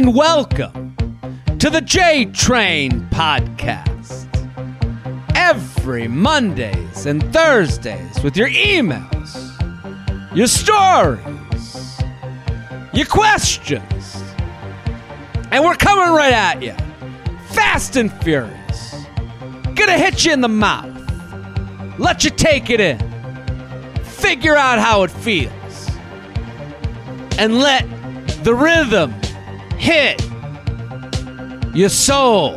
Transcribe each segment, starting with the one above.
And welcome to the J Train Podcast. Every Mondays and Thursdays with your emails, your stories, your questions. And we're coming right at you. Fast and furious. Gonna hit you in the mouth. Let you take it in. Figure out how it feels. And let the rhythm hit your soul.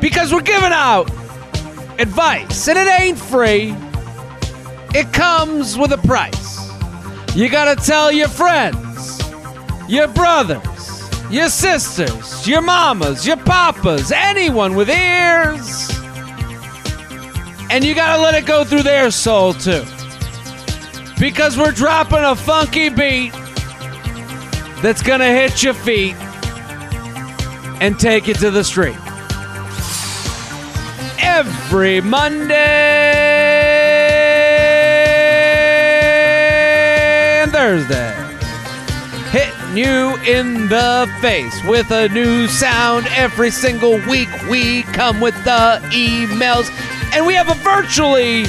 Because we're giving out advice, and it ain't free. It comes with a price. You gotta tell your friends, your brothers, your sisters, your mamas, your papas, anyone with ears. And you gotta let it go through their soul too. Because we're dropping a funky beat that's gonna hit your feet and take you to the street. Every Monday and Thursday. Hitting you in the face with a new sound every single week. We come with the emails, and we have a virtually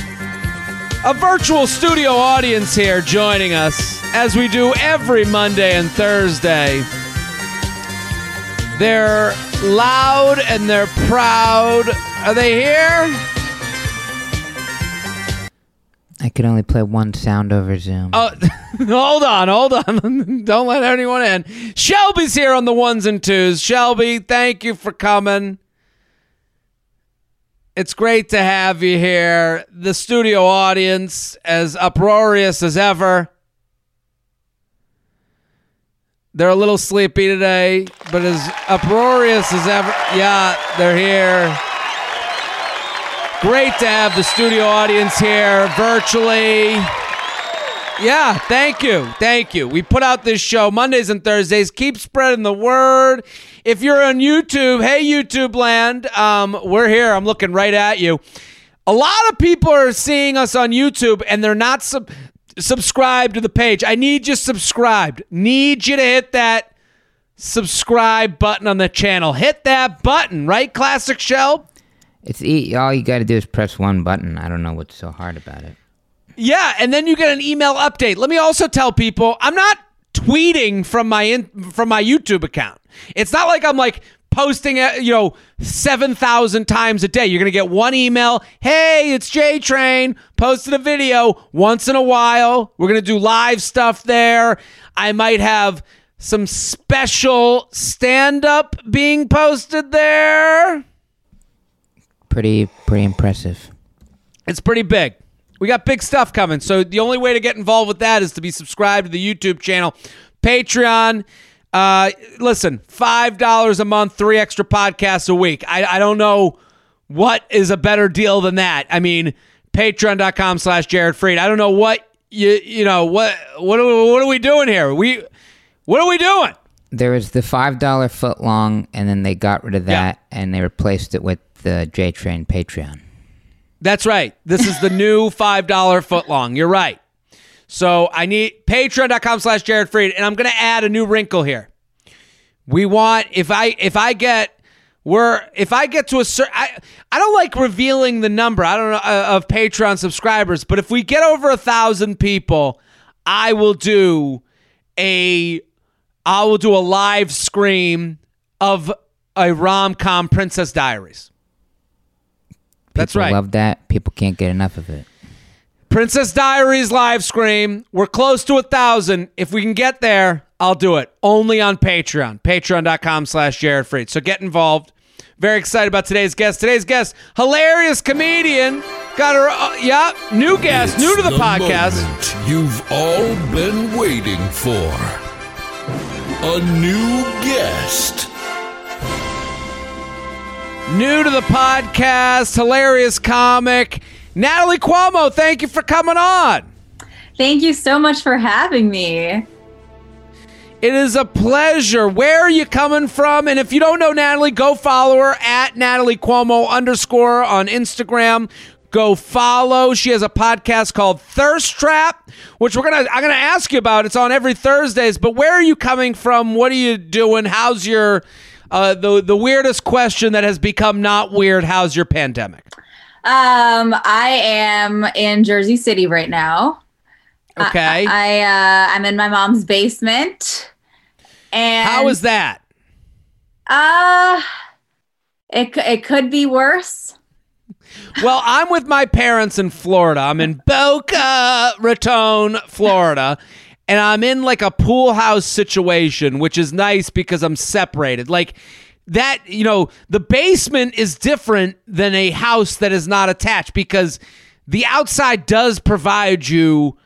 a virtual studio audience here joining us as we do every Monday and Thursday. They're loud and they're proud. Are they here? I could only play one sound over Zoom. Oh, hold on, hold on. Don't let anyone in. Shelby's here on the ones and twos. Shelby, thank you for coming. It's great to have you here. The studio audience, as uproarious as ever. They're a little sleepy today, but as uproarious as ever. Yeah, they're here. Great to have the studio audience here virtually. Yeah, thank you. Thank you. We put out this show Mondays and Thursdays. Keep spreading the word. If you're on YouTube, hey, YouTube land, um, we're here. I'm looking right at you. A lot of people are seeing us on YouTube and they're not sub- subscribed to the page. I need you subscribed. Need you to hit that subscribe button on the channel. Hit that button, right, Classic Shelb? It's e- all you got to do is press one button. I don't know what's so hard about it. Yeah, and then you get an email update. Let me also tell people I'm not tweeting from my in, from my YouTube account. It's not like I'm like posting you know 7,000 times a day. You're going to get one email, "Hey, it's J Train, posted a video once in a while. We're going to do live stuff there. I might have some special stand up being posted there." Pretty, pretty impressive. It's pretty big. We got big stuff coming. So the only way to get involved with that is to be subscribed to the YouTube channel, Patreon. Uh, listen, five dollars a month, three extra podcasts a week. I, I don't know what is a better deal than that. I mean, patreon.com slash Jared Freid. I don't know what you you know what what are, we- what are we doing here? We what are we doing? There was the five dollar foot long, and then they got rid of Yeah. that, and they replaced it with the J Train Patreon. That's right. This is the new five dollar footlong. You're right. So I need patreon.com slash Jared Freid, and I'm gonna add a new wrinkle here. We want if I if I get we're if I get to a certain I, I don't like revealing the number I don't know uh, of Patreon subscribers, but if we get over a thousand people, I will do a I will do a live scream of a rom com Princess Diaries. That's right. Love that. People can't get enough of it. Princess Diaries live scream. We're close to a thousand. If we can get there, I'll do it. Only on Patreon. Patreon.com slash Jared Freid. So get involved. Very excited about today's guest. Today's guest, hilarious comedian. Got her, uh, yeah, new guest, new to the, podcast. you've all been waiting for. A new guest. New to the podcast, hilarious comic. Natalie Cuomo, thank you for coming on. Thank you so much for having me. It is a pleasure. Where are you coming from? And if you don't know Natalie, go follow her at Natalie Cuomo underscore on Instagram. Go follow. She has a podcast called Thirst Trap, which we're gonna I'm gonna ask you about. It's on every Thursdays. But where are you coming from? What are you doing? How's your uh, the the weirdest question that has become not weird? How's your pandemic? Um, I am in Jersey City right now. Okay. I, I uh, I'm in my mom's basement. And How is that? Uh, it it could be worse. Well, I'm with my parents in Florida. I'm in Boca Raton, Florida. And I'm in like a pool house situation, which is nice because I'm separated. Like that, you know, the basement is different than a house that is not attached because the outside does provide you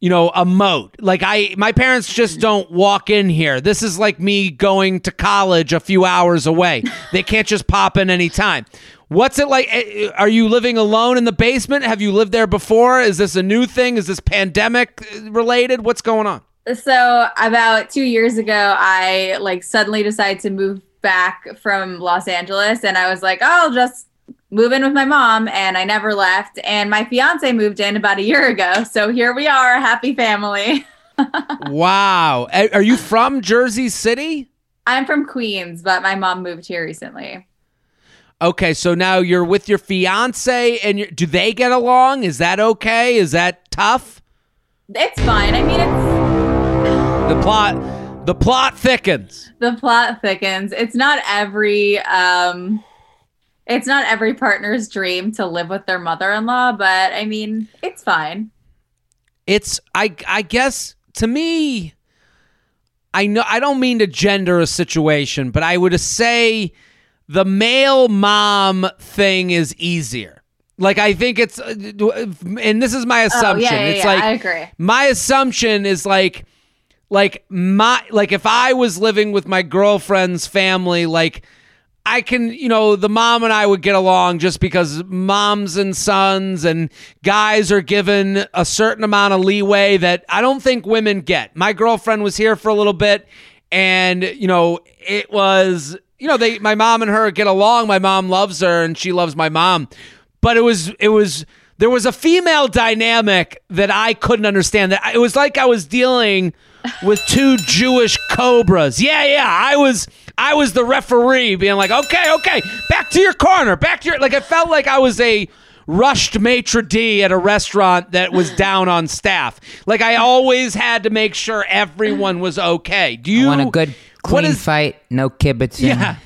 you know a moat. Like i my parents just don't walk in here. This is like me going to college a few hours away. They can't just pop in anytime what's it like? Eh, are you living alone in the basement? Have you lived there before? Is this a new thing? Is this pandemic uh, related? What's going on? So about two years ago, I like suddenly decided to move back from Los Angeles, and I was like, oh, I'll just move in with my mom, and I never left. And my fiance moved in about a year ago, so here we are, a happy family. wow. Eh, are you from jersey city? I'm from Queens, but my mom moved here recently. Okay so now you're with your fiance and you're, do they get along is that okay is that tough It's fine. I mean, it's the plot the plot thickens the plot thickens. It's not every um it's not every partner's dream to live with their mother-in-law, but I mean, it's fine. it's I I guess to me I know I don't mean to gender a situation, but I would say the male mom thing is easier. Like I think it's and this is my assumption. Oh, yeah, yeah, it's yeah, like I agree. my assumption is like like my like if I was living with my girlfriend's family like I can, you know, the mom and I would get along just because moms and sons and guys are given a certain amount of leeway that I don't think women get. My girlfriend was here for a little bit and, you know, it was, you know, they my mom and her get along. My mom loves her and she loves my mom. But it was it was there was a female dynamic that I couldn't understand. That it was like I was dealing with two Jewish cobras. Yeah, yeah. I was I was the referee being like, okay, okay, back to your corner, back to your like it felt like I was a rushed maitre d at a restaurant that was down on staff. Like I always had to make sure everyone was okay. Do you want a good clean is- fight, no kibitzing. Yeah.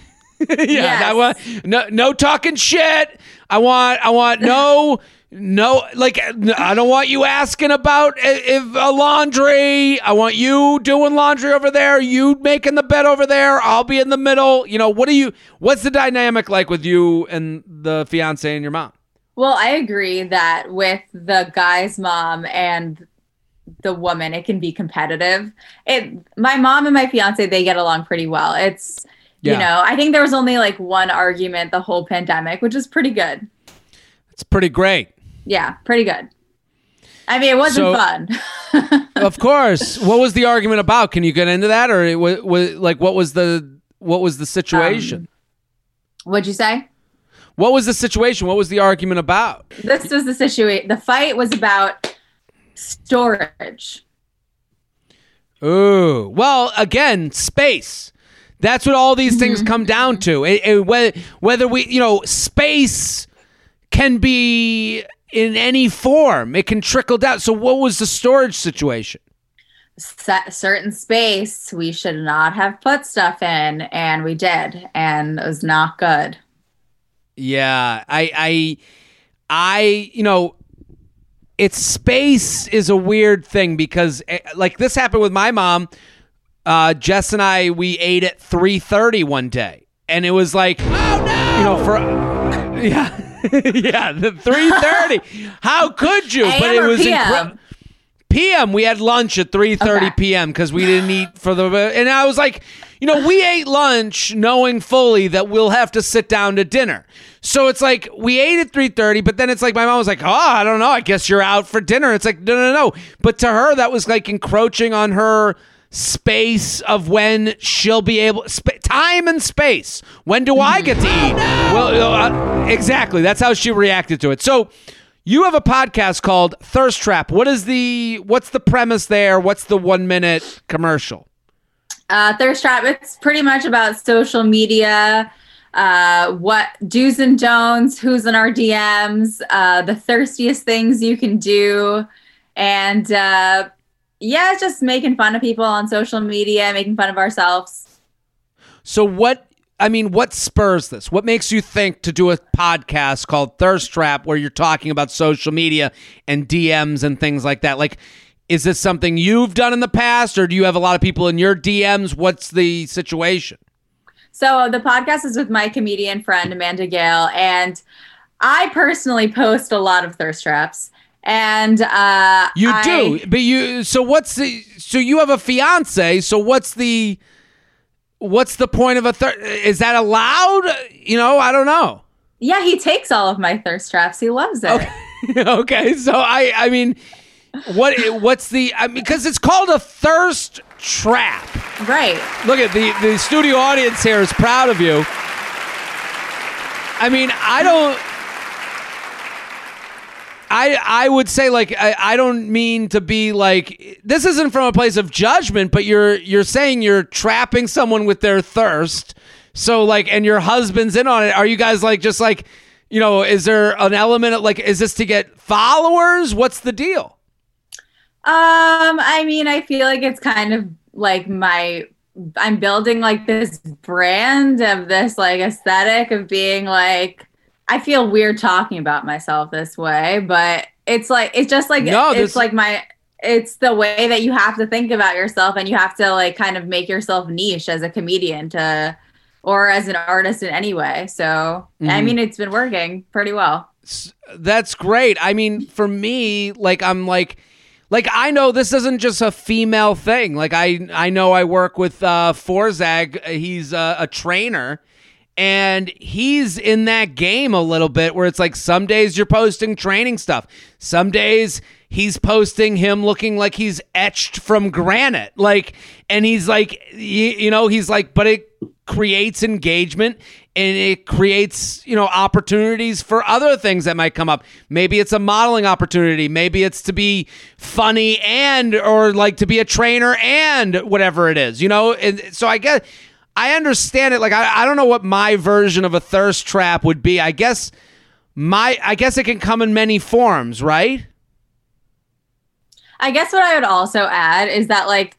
yeah, Yes. I want no no talking shit. I want I want no no like I don't want you asking about i- if a laundry. I want you doing laundry over there, you making the bed over there. I'll be in the middle. You know, what do you what's the dynamic like with you and the fiance and your mom? Well, I agree that with the guy's mom and the woman, it can be competitive. It my mom and my fiance, they get along pretty well. It's Yeah. you know, I think there was only like one argument the whole pandemic, which is pretty good. It's pretty great. Yeah, pretty good. I mean, it wasn't So- fun. of course. What was the argument about? Can you get into that or it was, was like what was the what was the situation? Um, what'd you say? what was the situation? What was the argument about? This was the situation. The fight was about storage. Ooh. Well, again, space. That's what all these things mm-hmm. come down to. It- it- whether, whether we, you know, space can be in any form. It can trickle down. So, what was the storage situation? Set certain space we should not have put stuff in, and we did, and it was not good. Yeah, I, I, I, you know, it's space is a weird thing because, eh, like, this happened with my mom. Uh, Jess and I, we ate at three thirty one day, and it was like, oh no, you know, for yeah, yeah, the three thirty. How could you? but it was PM? incre- PM. We had lunch at 3:30 Okay. PM because we didn't eat for the and I was like, you know, we ate lunch knowing fully that we'll have to sit down to dinner. So it's like we ate at 3:30, but then it's like my mom was like, "Oh, I don't know. I guess you're out for dinner." It's like, "No, no, no." But to her that was like encroaching on her space of when she'll be able sp- time and space. When do I get to eat? Well, uh, exactly. That's how she reacted to it. So you have a podcast called Thirst Trap. What is the what's the premise there? What's the 1 minute commercial? Uh, Thirst Trap, it's pretty much about social media, uh, what do's and don'ts, who's in our DMs, uh, the thirstiest things you can do. And uh, yeah, just making fun of people on social media, making fun of ourselves. So what I mean, what spurs this? What makes you think to do a podcast called Thirst Trap where you're talking about social media and DMs and things like that? Like is this something you've done in the past or do you have a lot of people in your DMs? What's the situation? So the podcast is with my comedian friend Amanda Gale and I personally post a lot of thirst traps. And uh You I- do. But you so what's the so you have a fiance, so what's the what's the point of a third is that allowed? You know, I don't know. Yeah, he takes all of my thirst traps. He loves it. okay, so I I mean what what's the I mean because it's called a thirst trap. Right. Look at the the studio audience here is proud of you. I mean, I don't I I would say like I, I don't mean to be like this isn't from a place of judgment, but you're you're saying you're trapping someone with their thirst. So like and your husband's in on it. Are you guys like just like you know, is there an element of like is this to get followers? What's the deal? Um, I mean, I feel like it's kind of like my I'm building like this brand of this like aesthetic of being like I feel weird talking about myself this way, but it's like it's just like No, it's this- like my it's the way that you have to think about yourself and you have to like kind of make yourself niche as a comedian to or as an artist in any way. So I Mhm. mean it's been working pretty well. That's great. I mean, for me, like I'm like like I know this isn't just a female thing. Like I I know I work with uh Forzag. He's a, trainer and he's in that game a little bit where it's like some days you're posting training stuff. Some days he's posting him looking like he's etched from granite. Like and he's like you, you know, he's like but it creates engagement and it creates you know opportunities for other things that might come up. Maybe it's a modeling opportunity. Maybe it's to be funny and or like to be a trainer and whatever it is you know? And so i guess i understand it. Like I, I don't know what my version of a thirst trap would be. I guess my i guess it can come in many forms right? I guess what I would also add is that like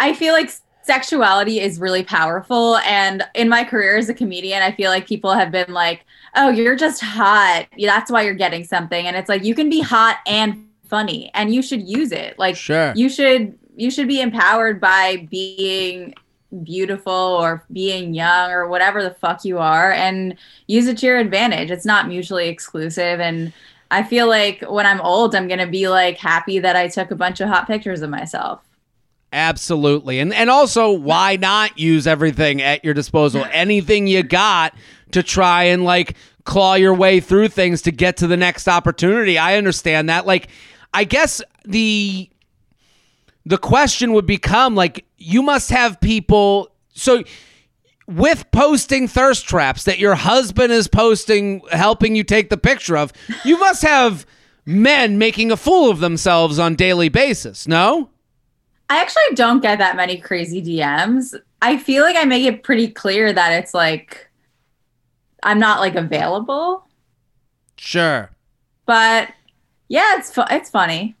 I feel like sexuality is really powerful. And in my career as a comedian I feel like people have been like oh you're just hot. That's why you're getting something. And it's like you can be hot and funny and you should use it. Like Sure. you should you should be empowered by being beautiful or being young or whatever the fuck you are and use it to your advantage. It's not mutually exclusive. And I feel like when I'm old, I'm gonna be like happy that I took a bunch of hot pictures of myself. Absolutely. And and also why not use everything at your disposal? Anything you got to try and like claw your way through things to get to the next opportunity. I understand that. Like I guess the the question would become like you must have people so with posting thirst traps that your husband is posting helping you take the picture of you must have men making a fool of themselves on daily basis no I actually don't get that many crazy DMs. I feel like I make it pretty clear that it's like I'm not like available, sure but yeah, it's fu- it's funny.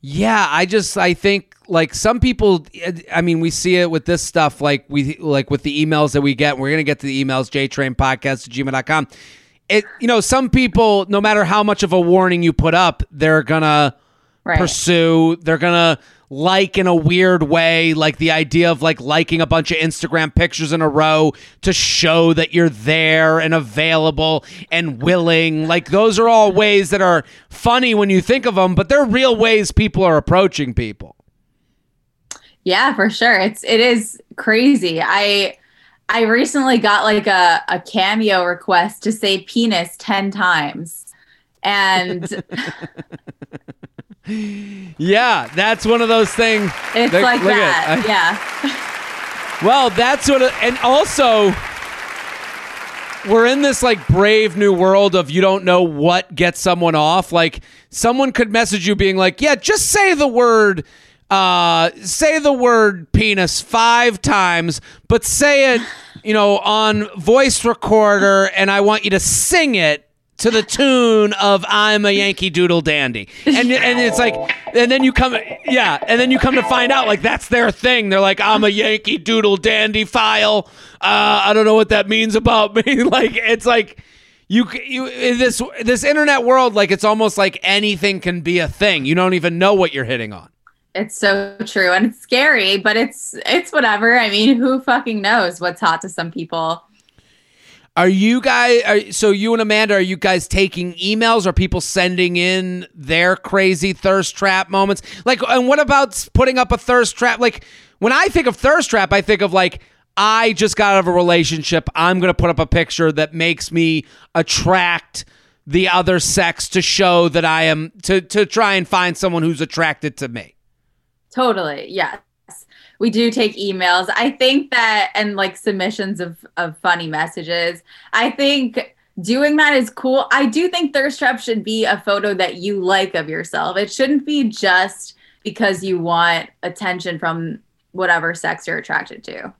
Yeah, I just I think like some people eh, I mean we see it with this stuff like we like with the emails that we get. We're gonna get to the emails, jtrainpodcast at gmail.com. It you know, some people, no matter how much of a warning you put up, they're gonna Right. pursue, they're gonna like in a weird way, like the idea of like liking a bunch of Instagram pictures in a row to show that you're there and available and willing. Like those are all ways that are funny when you think of them, but they're real ways people are approaching people. Yeah, for sure. It's it is crazy. I I recently got like a, a cameo request to say penis 10 times. And Yeah, that's one of those things. It's Look- like that. I- yeah. Well, that's what, and also, we're in this like brave new world of you don't know what gets someone off. Like, someone could message you being like, yeah, just say the word, uh, say the word penis five times, but say it, you know, on voice recorder, and I want you to sing it to the tune of "I'm a Yankee Doodle Dandy," and and it's like, and then you come, yeah, and then you come to find out like that's their thing. They're like, "I'm a Yankee Doodle Dandy file." Uh, I don't know what that means about me. like it's like. You, you in this this internet world like it's almost like anything can be a thing. You don't even know what you're hitting on. It's so true and it's scary, but it's it's whatever. I mean, who fucking knows what's hot to some people? Are you guys? Are, so you and Amanda, are you guys taking emails? Are people sending in their crazy thirst trap moments? Like, and what about putting up a thirst trap? Like, when I think of thirst trap, I think of like I just got out of a relationship. I'm gonna put up a picture that makes me attract the other sex to show that I am to to try and find someone who's attracted to me. Totally. Yes. We do take emails. I think that and like submissions of of funny messages. I think doing that is cool. I do think thirst trap should be a photo that you like of yourself. It shouldn't be just because you want attention from whatever sex you're attracted to.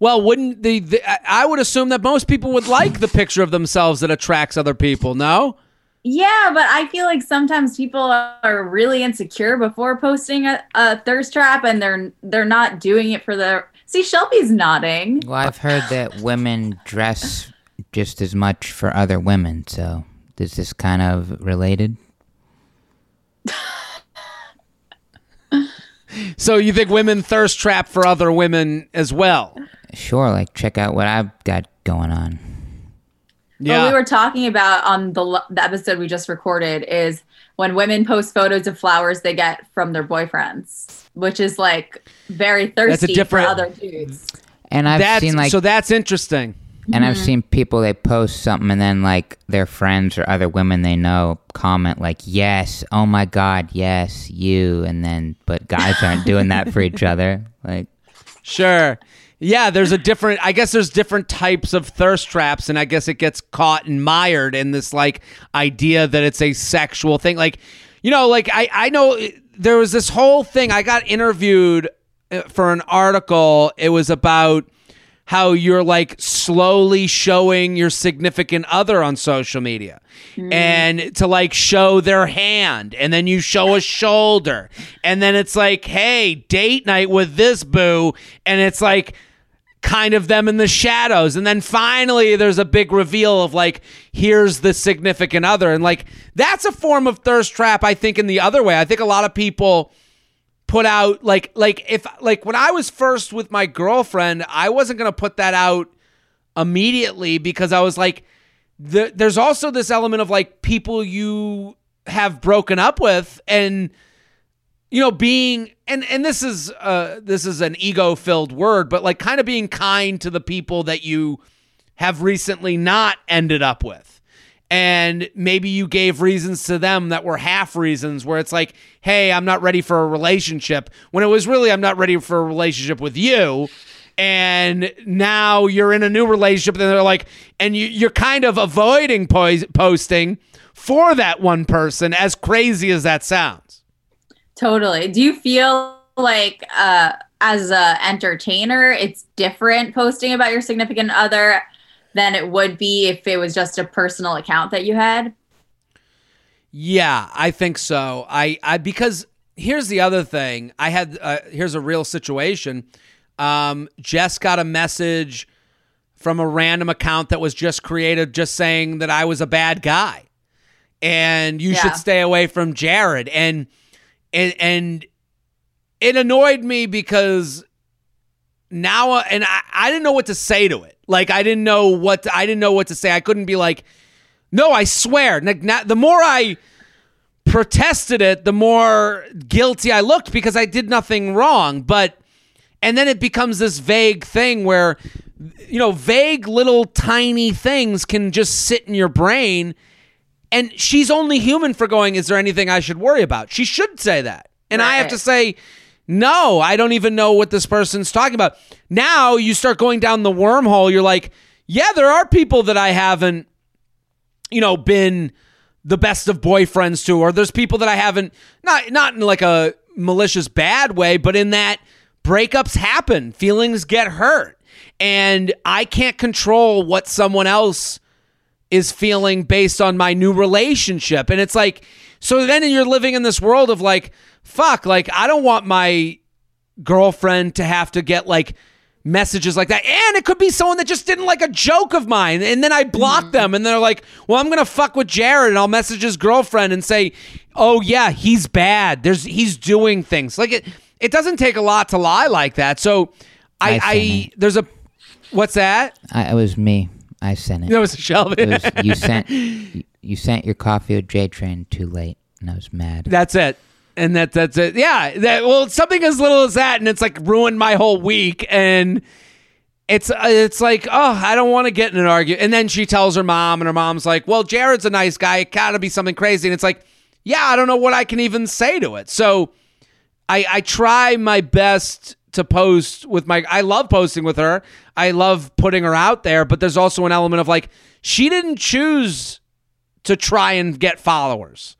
Well, wouldn't the, the I- I would assume that most people would like the picture of themselves that attracts other people. No. Yeah, but I feel like sometimes people are really insecure before posting a, a thirst trap and they're they're not doing it for the See, Shelby's nodding. Well, I've heard that women dress just as much for other women, so is this kind of related? So you think women thirst trap for other women as well? Sure, like check out what I've got going on. Yeah. What we were talking about on the, the episode we just recorded is when women post photos of flowers they get from their boyfriends, which is like very thirsty different- for other dudes. And I've that's seen like so that's interesting. And I've mm-hmm. seen people they post something and then like their friends or other women they know comment like, "Yes, oh my god, yes, you." And then but guys aren't doing that for each other. Like Sure. Yeah, there's a different I guess there's different types of thirst traps and I guess it gets caught and mired in this like idea that it's a sexual thing. Like, you know, like I I know there was this whole thing I got interviewed uh, for an article. It was about how you're like slowly showing your significant other on social media and to like show their hand and then you show a shoulder and then it's like hey date night with this boo and it's like kind of them in the shadows. And then finally there's a big reveal of like here's the significant other. And like that's a form of thirst trap i think in the other way. I think a lot of people put out like like if like when I was first with my girlfriend, I wasn't gonna put that out immediately because I was like, the, there's also this element of like people you have broken up with and you know being and and this is uh this is an ego filled word but like kind of being kind to the people that you have recently not ended up with. And maybe you gave reasons to them that were half reasons where it's like hey i'm not ready for a relationship when it was really i'm not ready for a relationship with you. And now you're in a new relationship and they're like and you, you're kind of avoiding pos- posting for that one person as crazy as that sounds Totally. Do you feel like uh as a entertainer it's different posting about your significant other than it would be if it was just a personal account that you had? Yeah, I think so. I, I because here's the other thing. I had uh, here's a real situation. Um, Jess got a message from a random account that was just created, just saying that I was a bad guy, and you Yeah. should stay away from Jared. And and and it annoyed me because now uh, and I, I didn't know what to say to it. Like I didn't know what I didn't know what to say. I couldn't be like, no, I swear. Like, not, the more I protested it, the more guilty I looked because I did nothing wrong. But and then it becomes this vague thing where you know vague little tiny things can just sit in your brain And she's only human for going, is there anything I should worry about? She should say that. And I have to say, no, I don't even know what this person's talking about. Now you start going down the wormhole. You're like, yeah, there are people that I haven't, you know, been the best of boyfriends to, or there's people that I haven't, not not in like a malicious bad way, but in that breakups happen, feelings get hurt, and I can't control what someone else is feeling based on my new relationship. And it's like, so then you're living in this world of like, fuck, like I don't want my girlfriend to have to get like messages like that. And it could be someone that just didn't like a joke of mine. And then I block mm-hmm. them and they're like, well, I'm going to fuck with Jared and I'll message his girlfriend and say, oh, yeah, he's bad. There's He's doing things. Like it, it doesn't take a lot to lie like that. So I, I I, there's a, what's that? I, it was me. I sent it. That was Shelby. It was you sent you, you sent your coffee with J Train too late, and I was mad. That's it. And that that's it. Yeah. That well, something as little as that, and it's like ruined my whole week. And it's it's like, oh, I don't want to get in an argument. And then she tells her mom, and her mom's like, well, Jared's a nice guy. It gotta be something crazy. And it's like, yeah, I don't know what I can even say to it. So I I try my best to post with my I love posting with her. I love putting her out there, but there's also an element of like she didn't choose to try and get followers.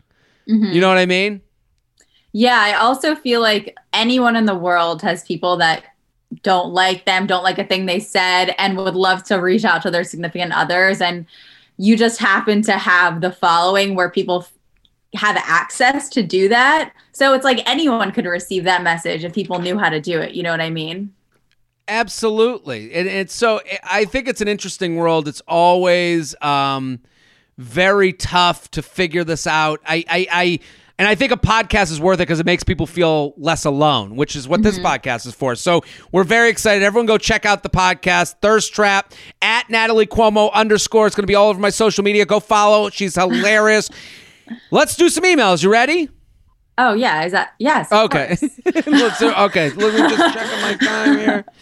You mm-hmm. know what I mean? Yeah, I also feel like anyone in the world has people that don't like them, don't like a thing they said, and would love to reach out to their significant others. And you just happen to have the following where people have access to do that. So it's like anyone could receive that message if people knew how to do it. You know what I mean? Absolutely. And it's so I think it's an interesting world. It's always um very tough to figure this out. I I, I and I think a podcast is worth it because it makes people feel less alone, which is what this podcast is for. So we're very excited. Everyone go check out the podcast, Thirst Trap, at Natalie Cuomo underscore. It's going to be all over my social media. Go follow. She's hilarious. Let's do some emails. You ready? Oh, yeah. Is that? Yes. Okay. Let's okay. Let me just check on my time here.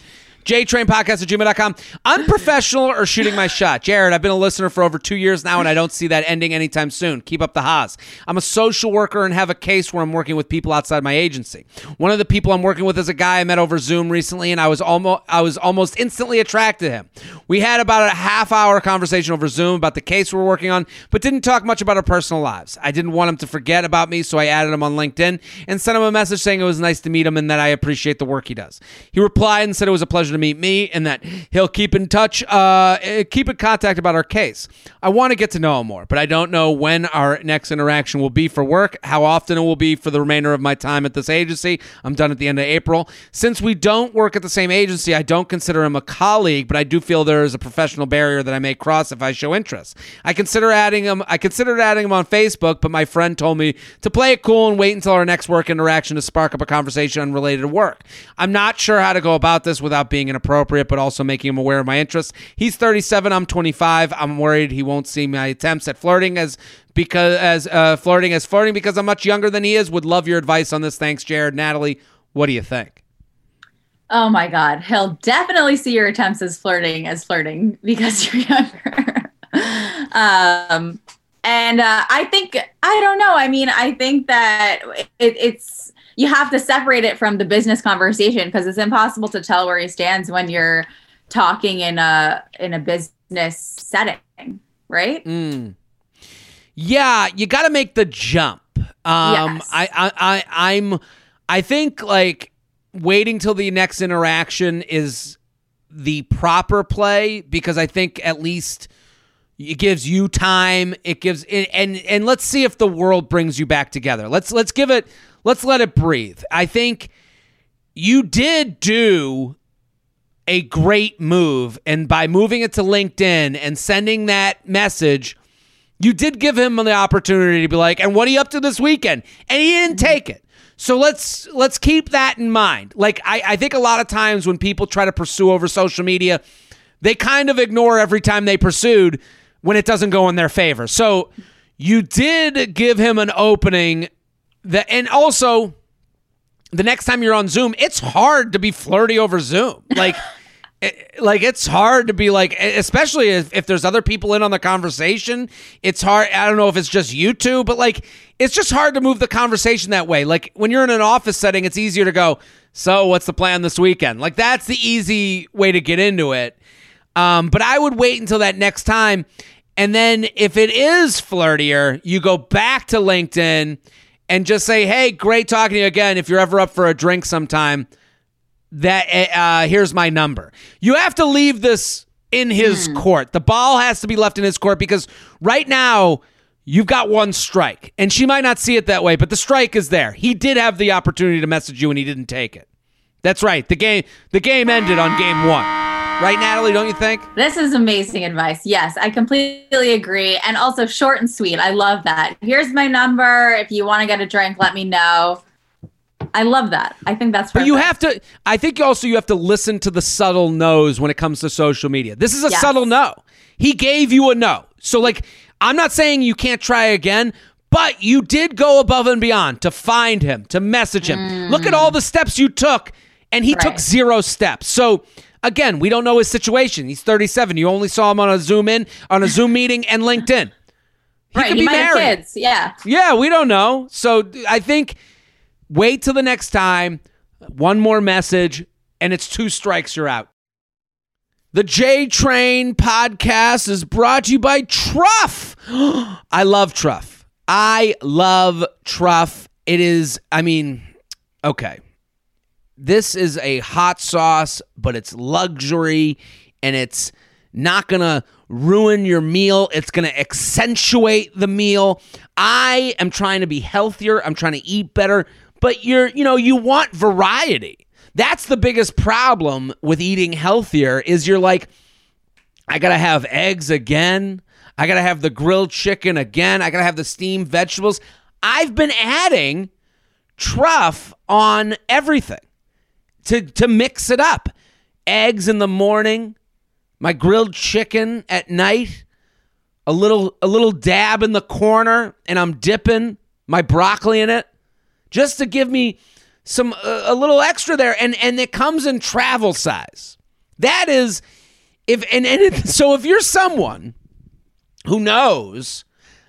JTrainPodcast at gmail.com. Unprofessional or shooting my shot? Jared, I've been a listener for over two years now, and I don't see that ending anytime soon. Keep up the Haas. I'm a social worker and have a case where I'm working with people outside my agency. One of the people I'm working with is a guy I met over Zoom recently, and I was almost I was almost instantly attracted to him. We had about a half hour conversation over Zoom about the case we're working on, but didn't talk much about our personal lives. I didn't want him to forget about me, so I added him on LinkedIn and sent him a message saying it was nice to meet him and that I appreciate the work he does. He replied and said it was a pleasure to meet me and that he'll keep in touch, uh, eh, keep in contact about our case. I want to get to know him more, but I don't know when our next interaction will be for work, how often it will be for the remainder of my time at this agency. I'm done at the end of April. Since we don't work at the same agency, I don't consider him a colleague, but I do feel there is a professional barrier that I may cross if I show interest. I consider adding him. I considered adding him on Facebook, but my friend told me to play it cool and wait until our next work interaction to spark up a conversation unrelated to work. I'm not sure how to go about this without being inappropriate, but also making him aware of my interests. He's 37. I'm 25. I'm worried he won't see my attempts at flirting as because as uh, flirting as flirting because I'm much younger than he is. Would love your advice on this. Thanks, Jared. Natalie, what do you think? Oh my God. He'll definitely see your attempts as flirting as flirting because you're younger. um, and uh, I think, I don't know. I mean, I think that it, it's, you have to separate it from the business conversation because it's impossible to tell where he stands when you're talking in a in a business setting, right? Mm. Yeah, you got to make the jump. Um, Yes. I, I, I, I'm, I think like waiting till the next interaction is the proper play because I think at least it gives you time. It gives and and, and let's see if the world brings you back together. Let's let's give it. Let's let it breathe. I think you did do a great move, and by moving it to LinkedIn and sending that message you did give him the opportunity to be like, and what are you up to this weekend? And he didn't mm-hmm. take it. So let's let's keep that in mind. Like I, I think a lot of times when people try to pursue over social media, they kind of ignore every time they pursued when it doesn't go in their favor. So you did give him an opening that and also the next time you're on Zoom, it's hard to be flirty over Zoom. Like it- like it's hard to be like especially if, if there's other people in on the conversation it's hard i don't know if it's just you two but like it's just hard to move the conversation that way. Like when you're in an office setting it's easier to go so what's the plan this weekend? Like that's the easy way to get into it. Um, but i would wait until that next time. And then if it is flirtier you go back to linkedin and just say hey great talking to you again if you're ever up for a drink sometime that uh, here's my number. You have to leave this in his court. The ball has to be left in his court because right now you've got one strike, and she might not see it that way, but the strike is there. He did have the opportunity to message you, and he didn't take it. That's right. The game the game ended on game one. Right, Natalie? Don't you think? This is amazing advice. Yes, I completely agree. And also short and sweet. I love that. Here's my number. If you want to get a drink, let me know. I love that. I think that's But you have to. I think also you have to listen to the subtle no's when it comes to social media. This is a Yes. subtle no. He gave you a no. So like, I'm not saying you can't try again, but you did go above and beyond to find him, to message him. Look at mm. all the steps you took, and he took zero steps. So. Again, we don't know his situation. He's 37. You only saw him on a Zoom in, on a Zoom meeting, and LinkedIn. He right. could He be might have married. kids. Yeah. Yeah, we don't know. So I think wait till the next time. One more message, and it's two strikes, you're out. The J Train podcast is brought to you by Truff. I love Truff. I love Truff. It is, I mean, okay. This is a hot sauce, but it's luxury and it's not going to ruin your meal. It's going to accentuate the meal. I am trying to be healthier. I'm trying to eat better, but you're, you know, you want variety. That's the biggest problem with eating healthier is you're like I got to have eggs again. I got to have the grilled chicken again. I got to have the steamed vegetables. I've been adding truff on everything to to mix it up. Eggs in the morning, my grilled chicken at night, a little a little dab in the corner and I'm dipping my broccoli in it just to give me some a little extra there and and it comes in travel size. That is if and, and it, so if you're someone who knows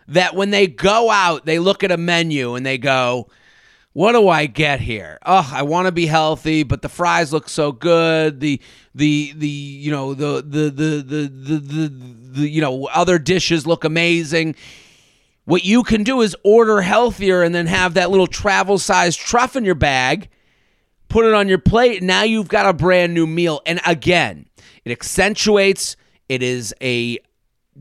that when they go out they look at a menu and they go what do I get here? Oh, I want to be healthy, but the fries look so good. The the the you know the the the the the, the, the you know other dishes look amazing. What you can do is order healthier and then have that little travel size truff in your bag, put it on your plate. Now you've got a brand new meal. And again, it accentuates. It is a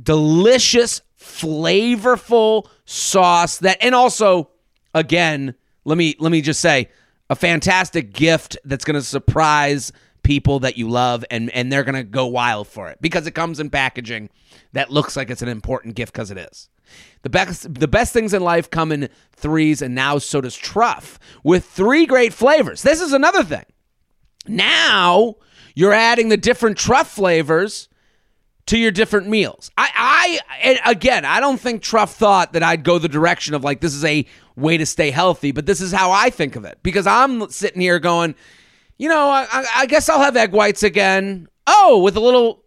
delicious, flavorful sauce that, and also, again, let me let me just say, a fantastic gift that's going to surprise people that you love, and and they're going to go wild for it because it comes in packaging that looks like it's an important gift because it is. The best the best things in life come in threes, and now so does Truff with three great flavors. This is another thing. Now you're adding the different truff flavors to your different meals. I, I, again, I don't think Truff thought that I'd go the direction of like this is a way to stay healthy, but this is how I think of it because I'm sitting here going, you know, I, I- guess I'll have egg whites again. Oh, with a little,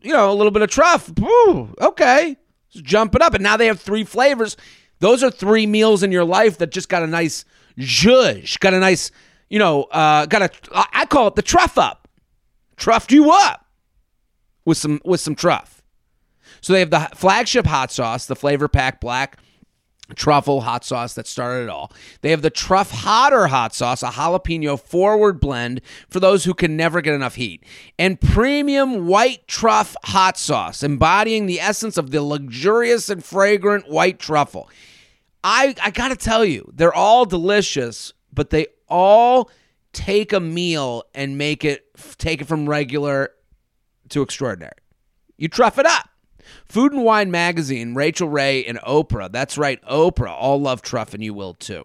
you know, a little bit of Truff. Ooh, okay, Just jump it up, and now they have three flavors. Those are three meals in your life that just got a nice zhuzh, got a nice, you know, uh, got a. I call it the Truff up, truffed you up with some with some truff. So they have the flagship hot sauce, the flavor pack black truffle hot sauce that started it all. They have the truff hotter hot sauce, a jalapeno forward blend for those who can never get enough heat, and premium white truff hot sauce, embodying the essence of the luxurious and fragrant white truffle. I I got to tell you, they're all delicious, but they all take a meal and make it take it from regular to extraordinary. You truff it up. Food and Wine magazine, Rachael Ray and Oprah. That's right, Oprah. All love truff, and you will too.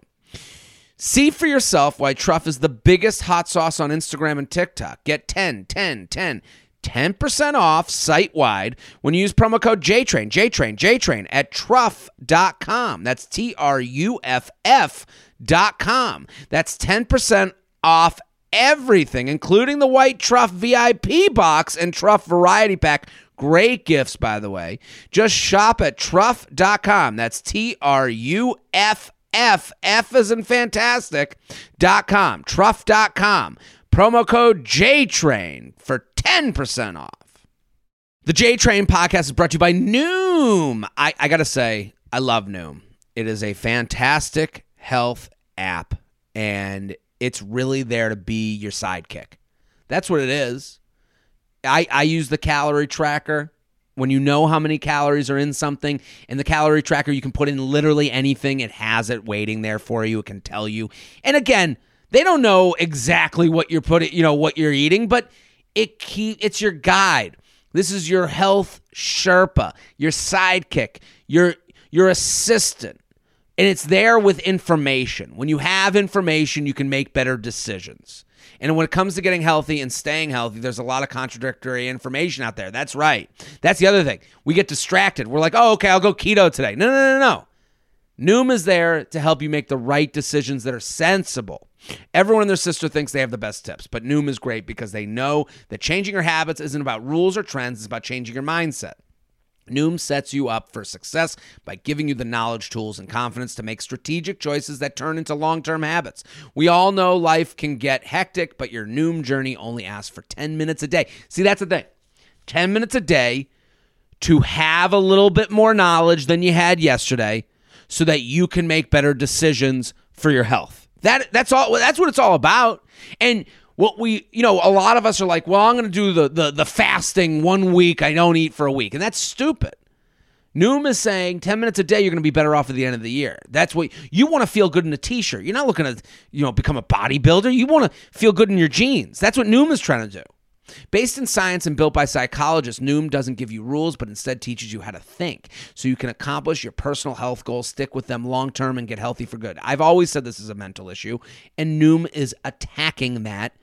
See for yourself why Truff is the biggest hot sauce on Instagram and TikTok. Get 10, 10, 10, 10% off site wide when you use promo code JTRAIN, JTRAIN, JTRAIN at truff.com. That's T R U F F.com. That's 10% off everything, including the white truff VIP box and truff variety pack. Great gifts, by the way. Just shop at truff.com. That's T R U F F, F is in fantastic, dot com, truff.com. Promo code JTRAIN for 10% off. The J Train podcast is brought to you by Noom. I, I got to say, I love Noom. It is a fantastic health app, and it's really there to be your sidekick. That's what it is. I, I use the calorie tracker. When you know how many calories are in something, in the calorie tracker, you can put in literally anything. It has it waiting there for you. It can tell you. And again, they don't know exactly what you're putting, you know, what you're eating, but it keep it's your guide. This is your health Sherpa, your sidekick, your your assistant. And it's there with information. When you have information, you can make better decisions. And when it comes to getting healthy and staying healthy, there's a lot of contradictory information out there. That's right. That's the other thing. We get distracted. We're like, oh, okay, I'll go keto today. No, no, no, no. Noom is there to help you make the right decisions that are sensible. Everyone and their sister thinks they have the best tips, but Noom is great because they know that changing your habits isn't about rules or trends, it's about changing your mindset. Noom sets you up for success by giving you the knowledge, tools, and confidence to make strategic choices that turn into long term habits. We all know life can get hectic, but your Noom journey only asks for 10 minutes a day. See, that's the thing 10 minutes a day to have a little bit more knowledge than you had yesterday so that you can make better decisions for your health. That that's all that's what it's all about. And what we you know a lot of us are like well i'm going to do the, the the fasting one week i don't eat for a week and that's stupid. Noom is saying 10 minutes a day you're going to be better off at the end of the year. That's what you want to feel good in a t-shirt. You're not looking to you know become a bodybuilder. You want to feel good in your jeans. That's what noom is trying to do. Based in science and built by psychologists, Noom doesn't give you rules, but instead teaches you how to think. So you can accomplish your personal health goals, stick with them long term, and get healthy for good. I've always said this is a mental issue, and Noom is attacking that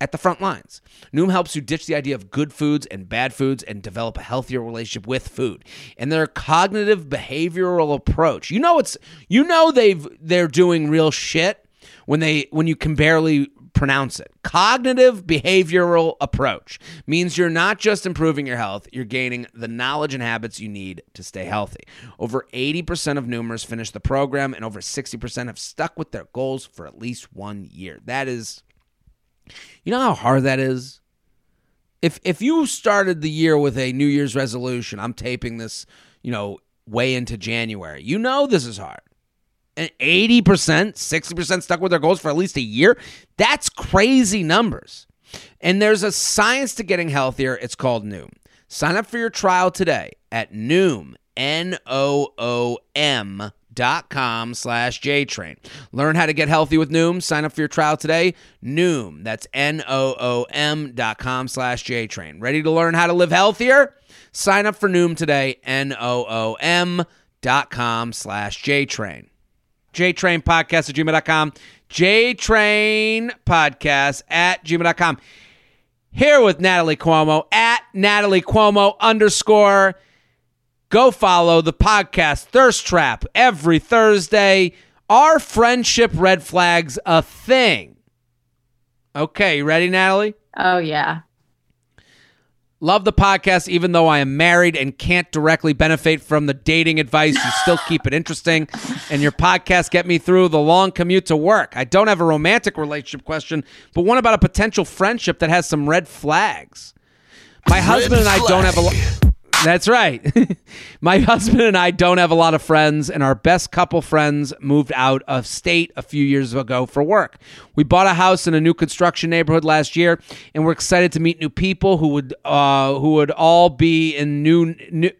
at the front lines. Noom helps you ditch the idea of good foods and bad foods and develop a healthier relationship with food. And their cognitive behavioral approach. You know it's you know they've they're doing real shit when they when you can barely pronounce it. Cognitive behavioral approach means you're not just improving your health, you're gaining the knowledge and habits you need to stay healthy. Over 80% of Noomers finish the program and over 60% have stuck with their goals for at least 1 year. That is you know how hard that is? If if you started the year with a New Year's resolution, I'm taping this, you know, way into January. You know this is hard. And 80%, 60% stuck with their goals for at least a year. That's crazy numbers. And there's a science to getting healthier. It's called Noom. Sign up for your trial today at Noom, N O O M dot com slash JTrain. Learn how to get healthy with Noom. Sign up for your trial today. Noom, that's N-O-O-M dot com slash JTrain. Ready to learn how to live healthier? Sign up for Noom today, N-O-O-M dot com slash JTrain. JTrain podcast at gmail.com. JTrain podcast at gmail.com. Here with Natalie Cuomo at Natalie Cuomo underscore Go follow the podcast Thirst Trap every Thursday. Are friendship red flags a thing? Okay, you ready, Natalie? Oh, yeah. Love the podcast, even though I am married and can't directly benefit from the dating advice. You still keep it interesting, and your podcast get me through the long commute to work. I don't have a romantic relationship question, but one about a potential friendship that has some red flags. My husband and I don't have a lot. That's right. My husband and I don't have a lot of friends, and our best couple friends moved out of state a few years ago for work. We bought a house in a new construction neighborhood last year, and we're excited to meet new people who would uh, who would all be in new, new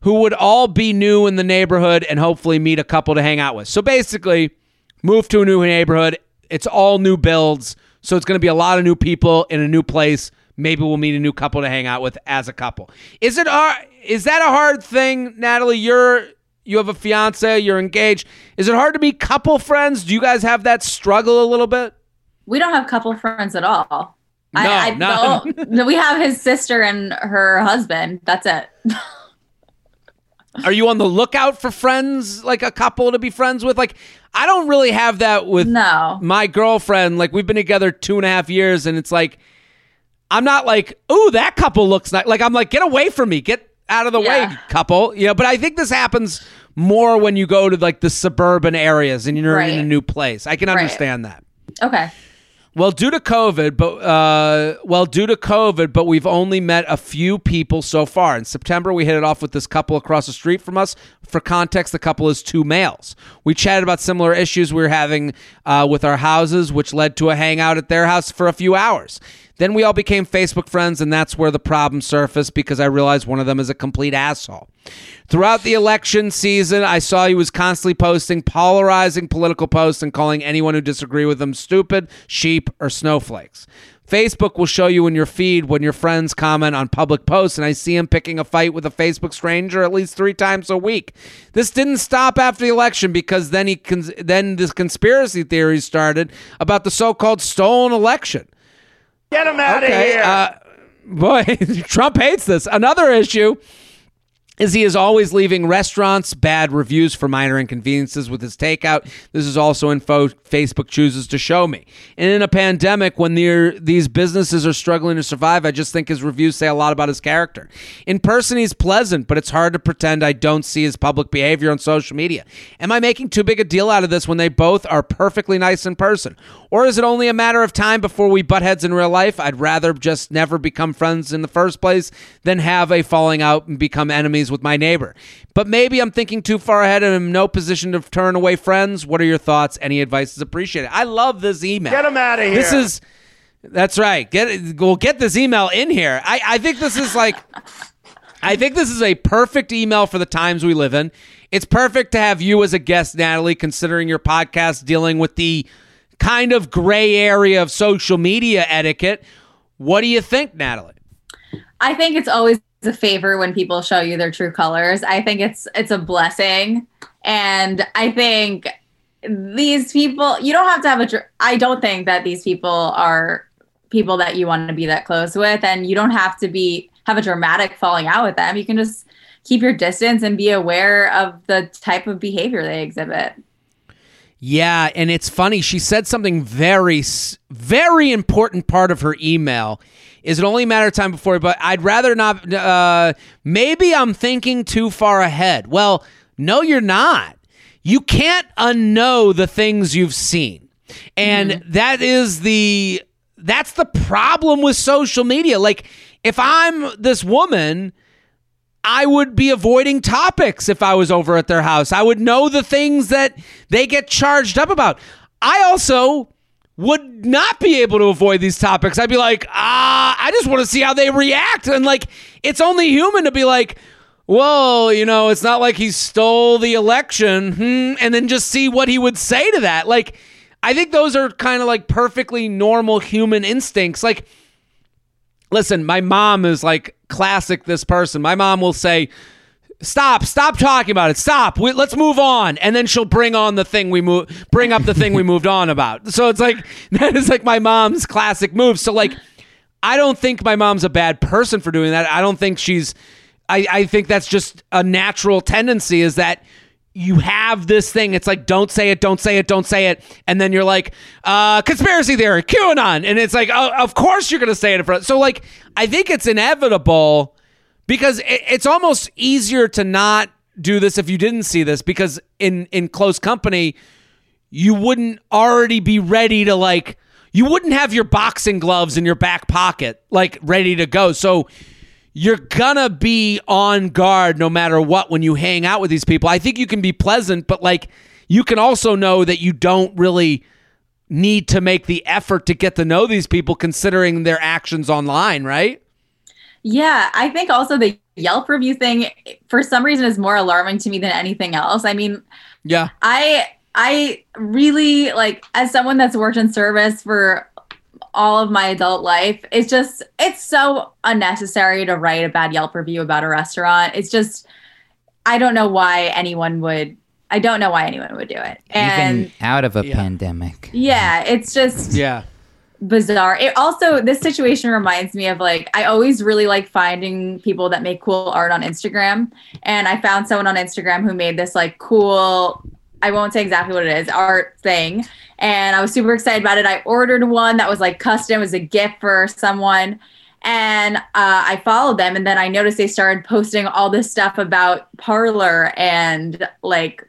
who would all be new in the neighborhood, and hopefully meet a couple to hang out with. So basically, move to a new neighborhood. It's all new builds, so it's going to be a lot of new people in a new place maybe we'll meet a new couple to hang out with as a couple. Is it hard? Is that a hard thing, Natalie? You're you have a fiance, you're engaged. Is it hard to be couple friends? Do you guys have that struggle a little bit? We don't have couple friends at all. No, I, I no. don't- we have his sister and her husband. That's it. Are you on the lookout for friends, like a couple to be friends with? Like, I don't really have that with No. my girlfriend. Like we've been together two and a half years, and it's like I'm not like, ooh, that couple looks nice. Like I'm like, get away from me, get out of the way, couple. You know, but I think this happens more when you go to like the suburban areas and you're in a new place. I can Right. understand that. Okay. Well, due to COVID, but uh, well, due to COVID, but we've only met a few people so far. In September, we hit it off with this couple across the street from us. For context, the couple is two males. We chatted about similar issues we were having uh, with our houses, which led to a hangout at their house for a few hours. Then we all became Facebook friends, and that's where the problem surfaced because I realized one of them is a complete asshole. Throughout the election season, I saw he was constantly posting polarizing political posts and calling anyone who disagreed with him stupid, sheep, or snowflakes. Facebook will show you in your feed when your friends comment on public posts, and I see him picking a fight with a Facebook stranger at least three times a week. This didn't stop after the election because then he cons- then this conspiracy theory started about the so-called stolen election. Get him out of here. uh, boy, Trump hates this. Another issue is he is always leaving restaurants bad reviews for minor inconveniences with his takeout. This is also info Facebook chooses to show me. And in a pandemic, when these businesses are struggling to survive, I just think his reviews say a lot about his character. In person, he's pleasant, but it's hard to pretend I don't see his public behavior on social media. Am I making too big a deal out of this when they both are perfectly nice in person? Or is it only a matter of time before we butt heads in real life? I'd rather just never become friends in the first place than have a falling out and become enemies with my neighbor. But maybe I'm thinking too far ahead and I'm in no position to turn away friends. What are your thoughts? Any advice is appreciated. I love this email. Get him out of here. This is that's right. Get we'll get this email in here. I, I think this is like I think this is a perfect email for the times we live in. It's perfect to have you as a guest, Natalie, considering your podcast dealing with the kind of gray area of social media etiquette. What do you think, Natalie? I think it's always a favor when people show you their true colors. I think it's it's a blessing, and I think these people you don't have to have a. I don't think that these people are people that you want to be that close with, and you don't have to be have a dramatic falling out with them. You can just keep your distance and be aware of the type of behavior they exhibit. Yeah, and it's funny. She said something very, very important part of her email. Is it only a matter of time before? But I'd rather not. Uh, maybe I'm thinking too far ahead. Well, no, you're not. You can't unknow the things you've seen, and that is the that's the problem with social media. Like, if I'm this woman. I would be avoiding topics if I was over at their house. I would know the things that they get charged up about. I also would not be able to avoid these topics. I'd be like, ah, I just want to see how they react. And like, it's only human to be like, well, you know, it's not like he stole the election, hmm, and then just see what he would say to that. Like, I think those are kind of like perfectly normal human instincts. Like, listen, my mom is like classic this person. My mom will say, "Stop, stop talking about it. Stop. We, let's move on." And then she'll bring on the thing we move bring up the thing we moved on about. So it's like that is like my mom's classic move. So like I don't think my mom's a bad person for doing that. I don't think she's I I think that's just a natural tendency is that you have this thing. It's like, don't say it, don't say it, don't say it. And then you're like, uh, conspiracy theory, QAnon. And it's like, oh, of course you're going to say it in front. So, like, I think it's inevitable because it, it's almost easier to not do this if you didn't see this because in, in close company, you wouldn't already be ready to, like, you wouldn't have your boxing gloves in your back pocket, like, ready to go. So, you're gonna be on guard no matter what when you hang out with these people. I think you can be pleasant, but like you can also know that you don't really need to make the effort to get to know these people considering their actions online, right? Yeah, I think also the Yelp review thing for some reason is more alarming to me than anything else. I mean, Yeah. I I really like as someone that's worked in service for all of my adult life, it's just it's so unnecessary to write a bad Yelp review about a restaurant. It's just I don't know why anyone would I don't know why anyone would do it. And Even out of a Yeah. pandemic. yeah, it's just Yeah. Bizarre. It also this situation reminds me of like I always really like finding people that make cool art on Instagram, and I found someone on Instagram who made this like cool. I won't say exactly what it is, art thing. And I was super excited about it. I ordered one that was like custom, was a gift for someone. And uh, I followed them, and then I noticed they started posting all this stuff about Parler and like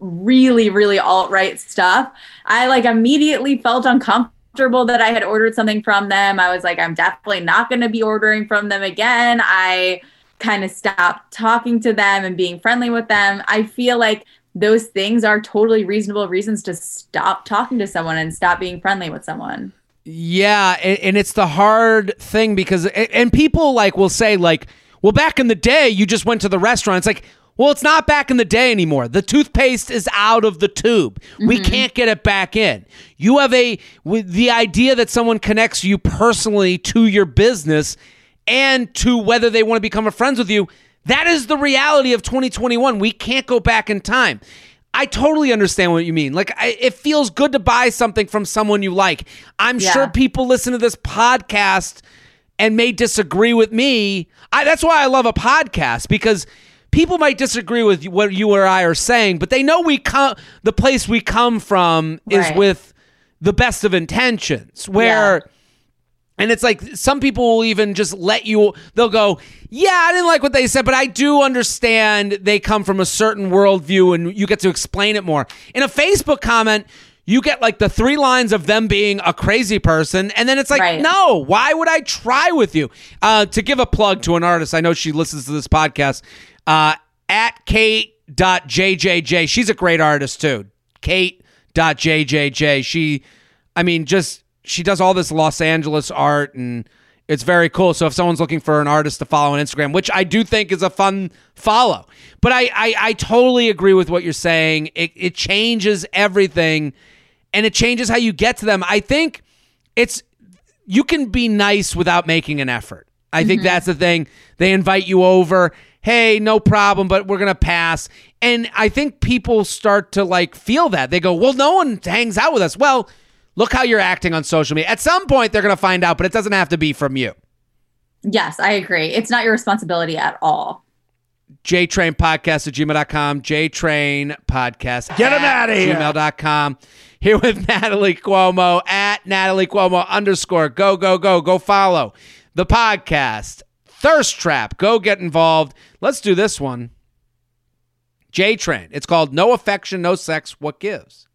really, really alt right stuff. I like immediately felt uncomfortable that I had ordered something from them. I was like, I'm definitely not going to be ordering from them again. I kind of stopped talking to them and being friendly with them. I feel like those things are totally reasonable reasons to stop talking to someone and stop being friendly with someone. Yeah, and, and it's the hard thing because and people like will say like, well, back in the day, you just went to the restaurant. It's like, well, it's not back in the day anymore. The toothpaste is out of the tube. We mm-hmm. can't get it back in. You have a with the idea that someone connects you personally to your business and to whether they want to become a friends with you. That is the reality of 2021. We can't go back in time. I totally understand what you mean. Like, I, it feels good to buy something from someone you like. I'm Yeah. sure people listen to this podcast and may disagree with me. I, that's why I love a podcast because people might disagree with what you or I are saying, but they know we come. The place we come from is Right. with the best of intentions. Where. Yeah. And it's like some people will even just let you, they'll go, Yeah, I didn't like what they said, but I do understand they come from a certain worldview and you get to explain it more. In a Facebook comment, you get like the three lines of them being a crazy person. And then it's like, Right. No, why would I try with you? Uh, to give a plug to an artist, I know she listens to this podcast, uh, at Kate.jjj. She's a great artist too. Kate.jjj. She, I mean, just she does all this Los Angeles art and it's very cool. So if someone's looking for an artist to follow on Instagram, which I do think is a fun follow, but I I, I totally agree with what you're saying. It it changes everything, and it changes how you get to them. I think it's you can be nice without making an effort. I think that's the thing. They invite you over. Hey, no problem, but we're gonna pass. And I think people start to like feel that. They go, Well, no one hangs out with us. Well, look how you're acting on social media. At some point they're gonna find out, but it doesn't have to be from you. Yes, I agree. It's not your responsibility at all. JTrain Podcast at gmail.com. JTrain Podcast. Get 'em at outta here. Gmail.com. Here with Natalie Cuomo at Natalie Cuomo underscore. Go, go, go. Go follow the podcast. Thirst Trap. Go get involved. Let's do this one. J Train. It's called No Affection, No Sex, What Gives?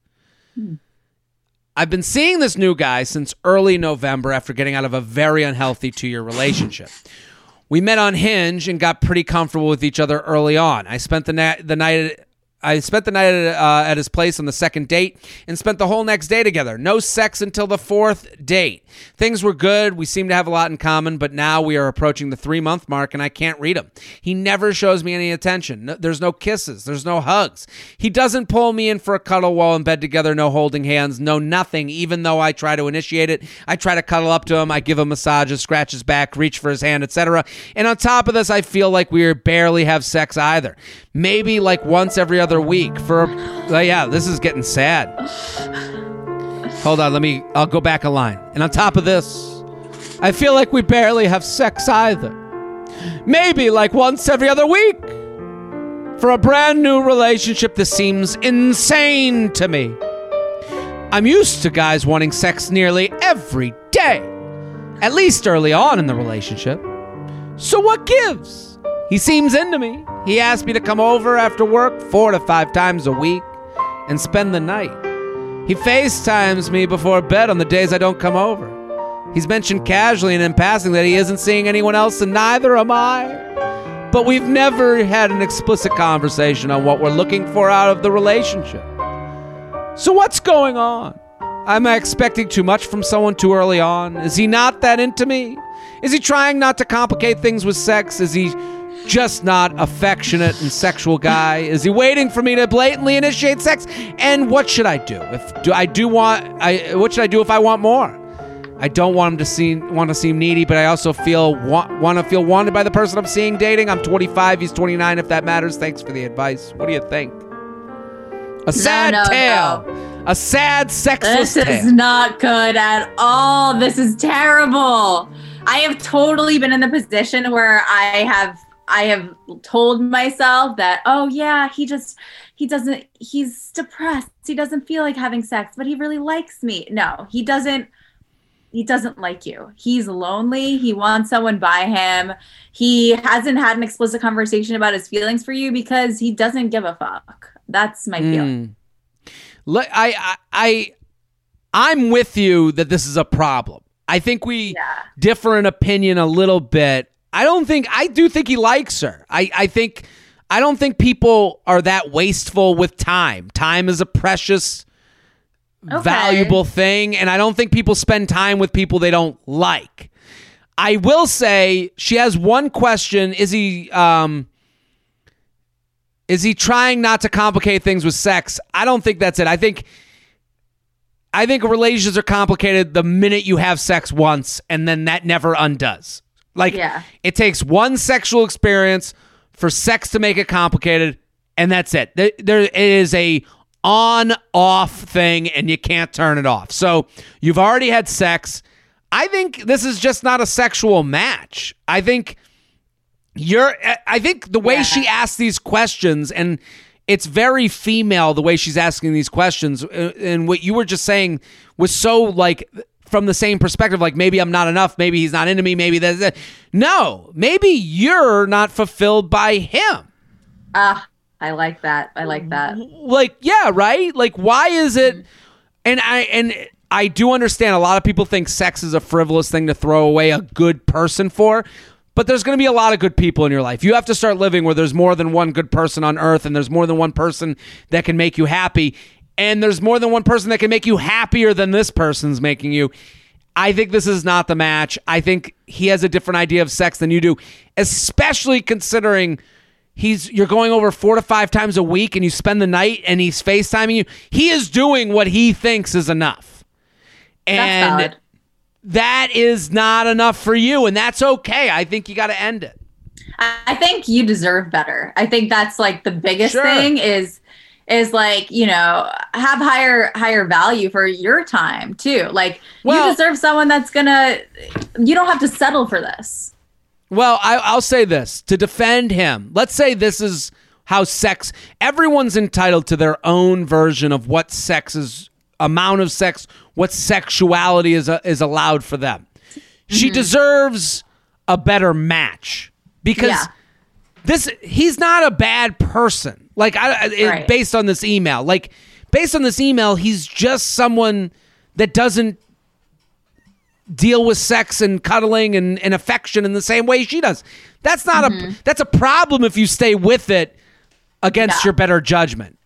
I've been seeing this new guy since early November after getting out of a very unhealthy two year relationship. We met on Hinge and got pretty comfortable with each other early on. I spent the, na- the night. I spent the night at, uh, at his place on the second date and spent the whole next day together. No sex until the fourth date. Things were good. We seemed to have a lot in common, but now we are approaching the three month mark and I can't read him. He never shows me any attention. No, there's no kisses. There's no hugs. He doesn't pull me in for a cuddle while in bed together. No holding hands. No nothing. Even though I try to initiate it, I try to cuddle up to him. I give him massages, scratch his back, reach for his hand, etc. And on top of this, I feel like we barely have sex either. Maybe like once every other week for. Uh, yeah, this is getting sad. Hold on, let me. I'll go back a line. And on top of this, I feel like we barely have sex either. Maybe like once every other week. For a brand new relationship, this seems insane to me. I'm used to guys wanting sex nearly every day, at least early on in the relationship. So what gives? He seems into me. He asked me to come over after work four to five times a week and spend the night. He FaceTimes me before bed on the days I don't come over. He's mentioned casually and in passing that he isn't seeing anyone else, and neither am I. But we've never had an explicit conversation on what we're looking for out of the relationship. So, what's going on? Am I expecting too much from someone too early on? Is he not that into me? Is he trying not to complicate things with sex? Is he just not affectionate and sexual guy? Is he waiting for me to blatantly initiate sex? And what should I do? If do I do want I what should I do if I want more? I don't want him to seem want to seem needy, but I also feel want, want to feel wanted by the person I'm seeing dating. I'm 25, he's 29 if that matters. Thanks for the advice. What do you think? A sad no, tale. A sad sexless This tale. is not good at all. This is terrible. I have totally been in the position where I have I have told myself that, oh yeah, he just he doesn't he's depressed. He doesn't feel like having sex, but he really likes me. No, he doesn't he doesn't like you. He's lonely. He wants someone by him. He hasn't had an explicit conversation about his feelings for you because he doesn't give a fuck. That's my hmm. feeling. Let- I, I, I, I'm with you that this is a problem. I think we Yeah. differ in opinion a little bit. I don't think I do think he likes her. I, I think I don't think people are that wasteful with time. Time is a precious Okay. valuable thing and I don't think people spend time with people they don't like. I will say she has one question, is he um is he trying not to complicate things with sex? I don't think that's it. I think I think relationships are complicated the minute you have sex once and then that never undoes. Like Yeah. it takes one sexual experience for sex to make it complicated and that's it. There, there it is a on off thing and you can't turn it off. So, you've already had sex. I think this is just not a sexual match. I think you're I think the way Yeah. she asks these questions and it's very female the way she's asking these questions uh, and what you were just saying was so like from the same perspective like maybe I'm not enough maybe he's not into me maybe that's it no maybe you're not fulfilled by him Ah, I like that. I like that. like yeah right like why is it and i and i do understand a lot of people think sex is a frivolous thing to throw away a good person for but there's going to be a lot of good people in your life you have to start living where there's more than one good person on earth and there's more than one person that can make you happy and there's more than one person that can make you happier than this person's making you I think this is not the match. I think he has a different idea of sex than you do, especially considering he's you're going over four to five times a week and you spend the night and he's FaceTiming you. He is doing what he thinks is enough. That's And that is not enough for you, and that's okay. I think you got to end it. I I think you deserve better. I think that's like the biggest Sure. thing is is like, you know, have higher higher value for your time too. Like Well- you deserve someone that's to you don't have to settle for this. Well, I, I'll say this to defend him. Let's say this is how sex. Everyone's entitled to their own version of what sex is, amount of sex, what sexuality is uh, is allowed for them. She deserves a better match because Yeah. this he's not a bad person. Like I, it- Right. based on this email, like based on this email, he's just someone that doesn't deal with sex and cuddling and, and affection in the same way she does. That's not a mm-hmm. that's a problem if you stay with it against Yeah. your better judgment.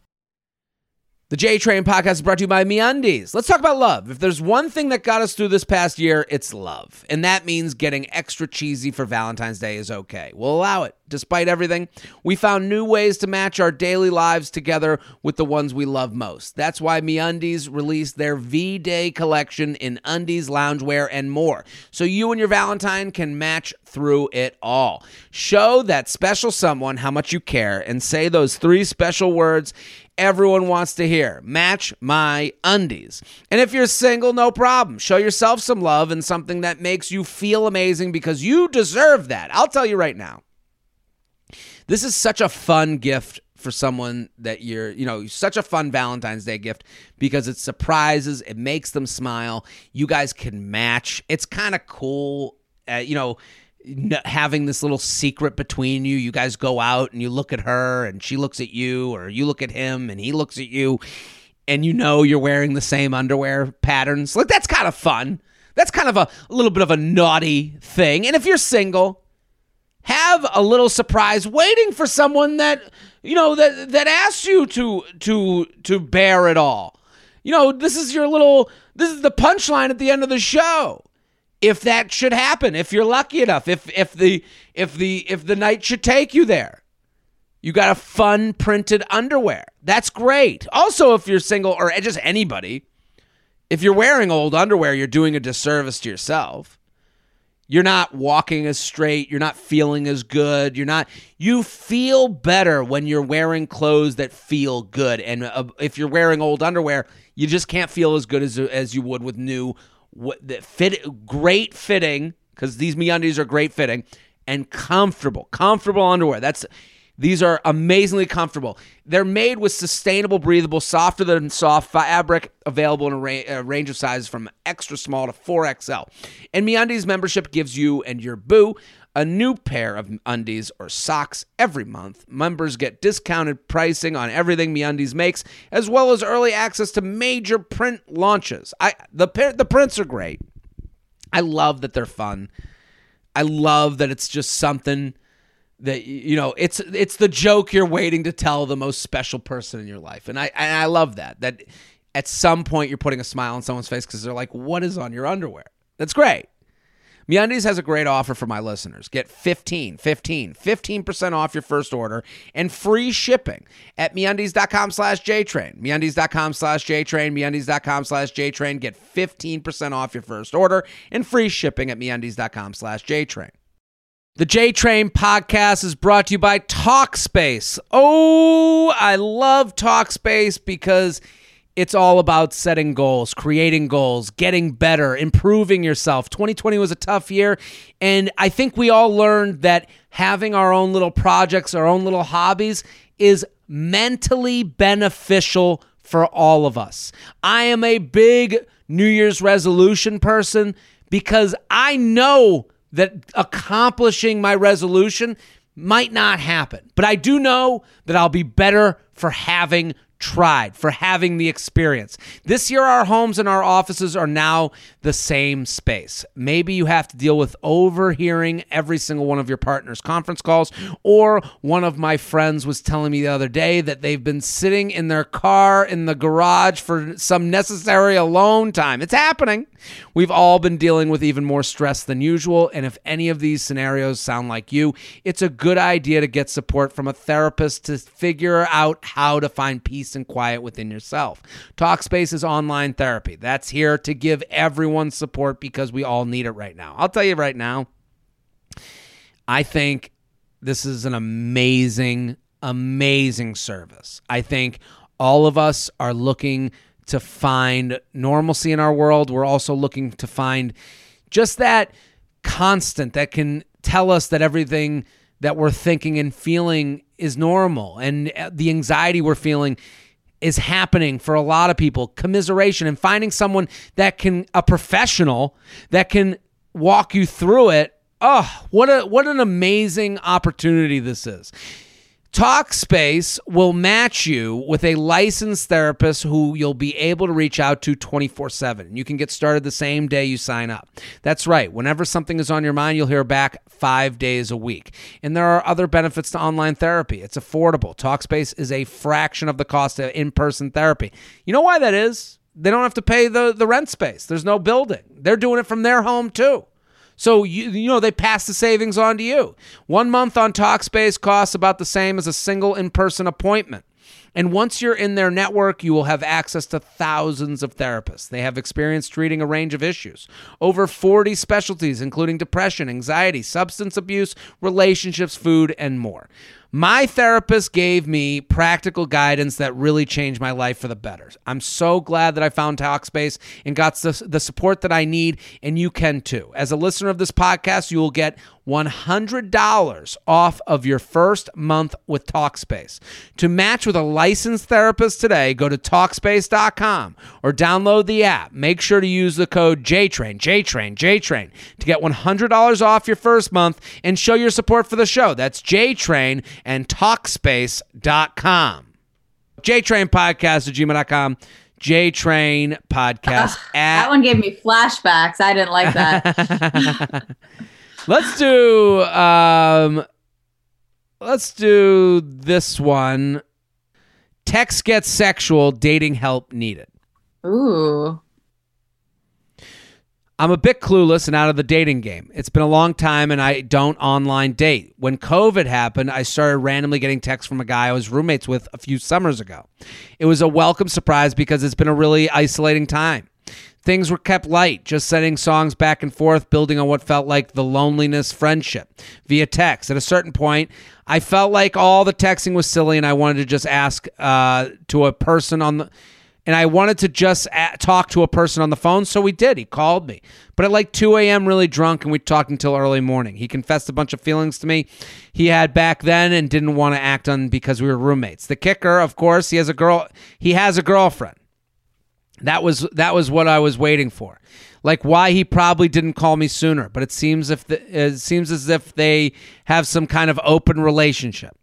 The J Train podcast is brought to you by MeUndies. Let's talk about love. If there's one thing that got us through this past year, it's love. And that means getting extra cheesy for Valentine's Day is okay. We'll allow it. Despite everything, we found new ways to match our daily lives together with the ones we love most. That's why MeUndies released their V-Day collection in undies, loungewear, and more. So you and your Valentine can match through it all. Show that special someone how much you care and say those three special words everyone wants to hear. Match my undies. And if you're single, no problem. Show yourself some love and something that makes you feel amazing because you deserve that. I'll tell you right now. This is such a fun gift for someone that you're, you know, such a fun Valentine's Day gift because it surprises, it makes them smile. You guys can match. It's kind of cool, uh, you know, having this little secret between you. You guys go out and you look at her and she looks at you, or you look at him and he looks at you, and you know you're wearing the same underwear patterns. Like, that's kind of fun. That's kind of a, a little bit of a naughty thing. And if you're single, have a little surprise waiting for someone that you know that that asks you to to to bear it all. You know, this is your little this is the punchline at the end of the show. If that should happen, if you're lucky enough, if if the if the if the night should take you there. You got a fun printed underwear. That's great. Also, if you're single or just anybody, if you're wearing old underwear, you're doing a disservice to yourself you're not walking as straight you're not feeling as good you're not you feel better when you're wearing clothes that feel good and uh, if you're wearing old underwear you just can't feel as good as as you would with new what that fit great fitting because these MeUndies are great fitting and comfortable. Comfortable underwear. That's these are amazingly comfortable. They're made with sustainable, breathable, softer than soft fabric, available in a, ra- a range of sizes from extra small to 4XL. And MeUndies membership gives you and your boo a new pair of undies or socks every month. Members get discounted pricing on everything MeUndies makes, as well as early access to major print launches. I the the prints are great. I love that they're fun. I love that it's just something that you know it's it's the joke you're waiting to tell the most special person in your life and i and i love that that at some point you're putting a smile on someone's face because they're like what is on your underwear that's great MeUndies has a great offer for my listeners. Get 15, 15, 15% off your first order and free shipping at MeUndies.com slash JTrain. MeUndies.com slash JTrain. MeUndies.com slash JTrain. Get 15% off your first order and free shipping at MeUndies.com slash JTrain. The J Train podcast is brought to you by Talkspace. Oh, I love Talkspace because it's all about setting goals, creating goals, getting better, improving yourself. 2020 was a tough year, and I think we all learned that having our own little projects, our own little hobbies is mentally beneficial for all of us. I am a big New Year's resolution person because I know that accomplishing my resolution might not happen. But I do know that I'll be better for having tried, for having the experience. This year, our homes and our offices are now the same space. Maybe you have to deal with overhearing every single one of your partner's conference calls, or one of my friends was telling me the other day that they've been sitting in their car in the garage for some necessary alone time. It's happening. We've all been dealing with even more stress than usual, and if any of these scenarios sound like you, it's a good idea to get support from a therapist to figure out how to find peace and quiet within yourself. Talkspace is online therapy. That's here to give everyone support because we all need it right now. I'll tell you right now, I think this is an amazing, amazing service. I think all of us are looking to find normalcy in our world. We're also looking to find just that constant that can tell us that everything that we're thinking and feeling is normal. And uh, the anxiety we're feeling is happening for a lot of people. Commiseration and finding someone that can a professional that can walk you through it. Oh what a what an amazing opportunity this is Talkspace will match you with a licensed therapist who you'll be able to reach out to 24 7. You can get started the same day you sign up. That's right. Whenever something is on your mind, you'll hear back five days a week. And there are other benefits to online therapy. It's affordable. Talkspace is a fraction of the cost of in person therapy. You know why that is? They don't have to pay the, the rent space, there's no building. They're doing it from their home, too. So you you know they pass the savings on to you. One month on Talkspace costs about the same as a single in-person appointment. And once you're in their network, you will have access to thousands of therapists. They have experience treating a range of issues. Over 40 specialties, including depression, anxiety, substance abuse, relationships, food, and more. My therapist gave me practical guidance that really changed my life for the better. I'm so glad that I found Talkspace and got the, support that I need, and you can too. As a listener of this podcast, you will get $100 off of your first month with Talkspace. To match with a licensed therapist today, go to Talkspace.com or download the app. Make sure to use the code JTRAIN, JTRAIN, JTRAIN to get $100 off your first month and show your support for the show. That's JTRAIN and Talkspace.com. JTrain Podcast at gmail.com. JTrain Podcast at That one gave me flashbacks. I didn't like that. Let's do um let's do this one. Text gets sexual, dating help needed. Ooh. I'm a bit clueless and out of the dating game. It's been a long time and I don't online date. When COVID happened, I started randomly getting texts from a guy I was roommates with a few summers ago. It was a welcome surprise because it's been a really isolating time. Things were kept light, just sending songs back and forth, building on what felt like the loneliness friendship via text. At a certain point, I felt like all the texting was silly and I wanted to just ask uh, to a person on the and I wanted to just talk to a person on the phone, so we did. He called me, but at like 2 a.m., really drunk, and we talked until early morning. He confessed a bunch of feelings to me he had back then and didn't want to act on because we were roommates. The kicker, of course, he has a girl. He has a girlfriend. That was that was what I was waiting for. Like why he probably didn't call me sooner, but it seems if the, it seems as if they have some kind of open relationship.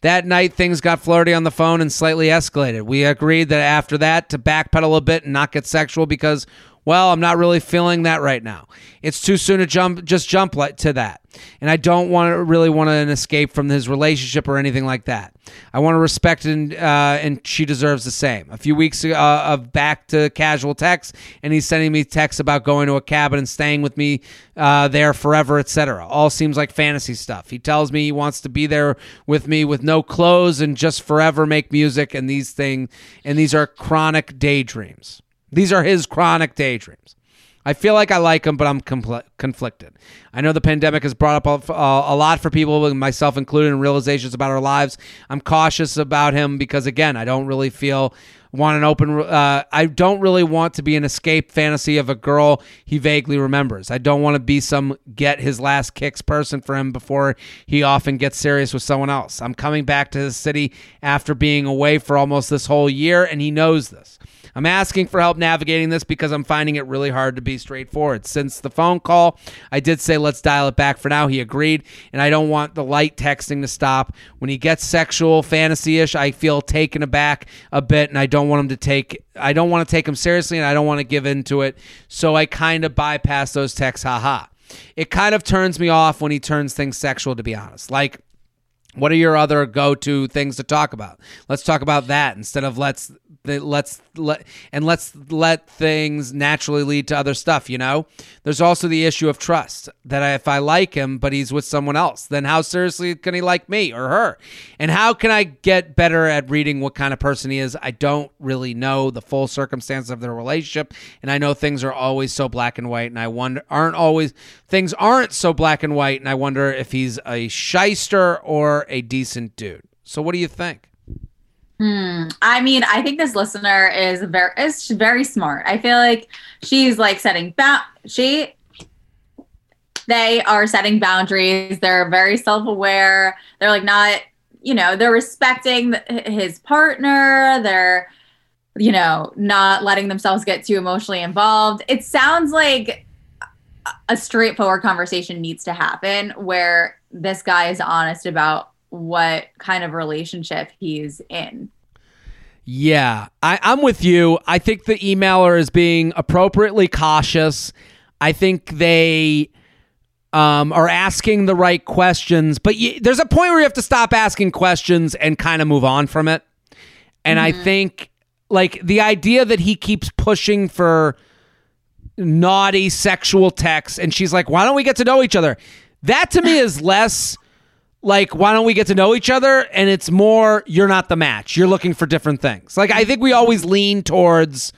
That night, things got flirty on the phone and slightly escalated. We agreed that after that to backpedal a bit and not get sexual because, well, I'm not really feeling that right now. It's too soon to jump, just jump to that, and I don't want to really want an escape from his relationship or anything like that. I want to respect and uh, and she deserves the same. A few weeks uh, of back to casual texts, and he's sending me texts about going to a cabin and staying with me uh, there forever, etc. All seems like fantasy stuff. He tells me he wants to be there with me with no clothes and just forever make music and these things. And these are chronic daydreams. These are his chronic daydreams. I feel like I like him, but I'm compl- conflicted. I know the pandemic has brought up a, a, lot for people, myself included, in realizations about our lives. I'm cautious about him because, again, I don't really feel want an open. Uh, I don't really want to be an escape fantasy of a girl he vaguely remembers. I don't want to be some get his last kicks person for him before he often gets serious with someone else. I'm coming back to the city after being away for almost this whole year, and he knows this. I'm asking for help navigating this because I'm finding it really hard to be straightforward. Since the phone call, I did say let's dial it back for now. He agreed, and I don't want the light texting to stop. When he gets sexual fantasy ish, I feel taken aback a bit, and I don't want him to take. I don't want to take him seriously, and I don't want to give into it. So I kind of bypass those texts. Haha. It kind of turns me off when he turns things sexual. To be honest, like. What are your other go-to things to talk about? Let's talk about that instead of let's let's let and let's let things naturally lead to other stuff you know? There's also the issue of trust that if i like him but he's with someone else then how seriously can he like me or her? And how can i get better at reading what kind of person he is? I don't really know the full circumstances of their relationship and i know things are always so black and white and i wonder aren't always things aren't so black and white and i wonder if he's a shyster or a decent dude. So what do you think Hmm. I mean, I think this listener is very is very smart. I feel like she's like setting ba- she they are setting boundaries. They're very self-aware. They're like not, you know, they're respecting his partner. They're you know, not letting themselves get too emotionally involved. It sounds like a straightforward conversation needs to happen where this guy is honest about what kind of relationship he's in. Yeah, I, I'm with you. I think the emailer is being appropriately cautious. I think they um, are asking the right questions, but y- there's a point where you have to stop asking questions and kind of move on from it. And mm-hmm. I think, like, the idea that he keeps pushing for naughty sexual texts, and she's like, why don't we get to know each other? That to me is less like why don't we get to know each other? And it's more you're not the match. You're looking for different things. Like i think we always lean towards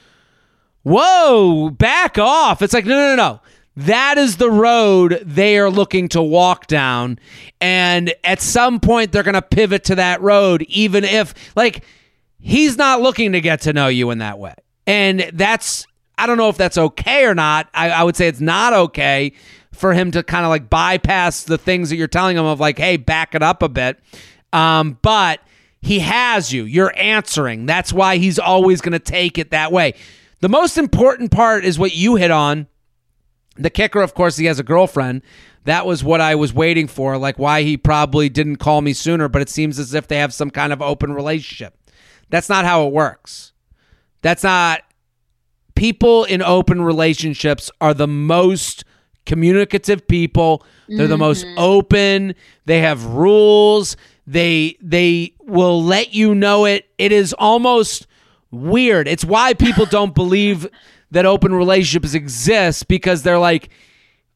whoa back off. It's like no no no no. That is the road they are looking to walk down. And at some point they're going to pivot to that road even if like he's not looking to get to know you in that way. And that's i don't know if that's okay or not. I, I would say it's not okay for him to kind of like bypass the things that you're telling him of like, hey, back it up a bit. Um, but he has you. You're answering. That's why he's always going to take it that way. The most important part is what you hit on. The kicker, of course, he has a girlfriend. That was what I was waiting for, like why he probably didn't call me sooner, but it seems as if they have some kind of open relationship. That's not how it works. That's not. People in open relationships are the most communicative people. They're the most mm-hmm. open. They have rules. They they will let you know it. It is almost weird. It's why people don't believe that open relationships exist because they're like,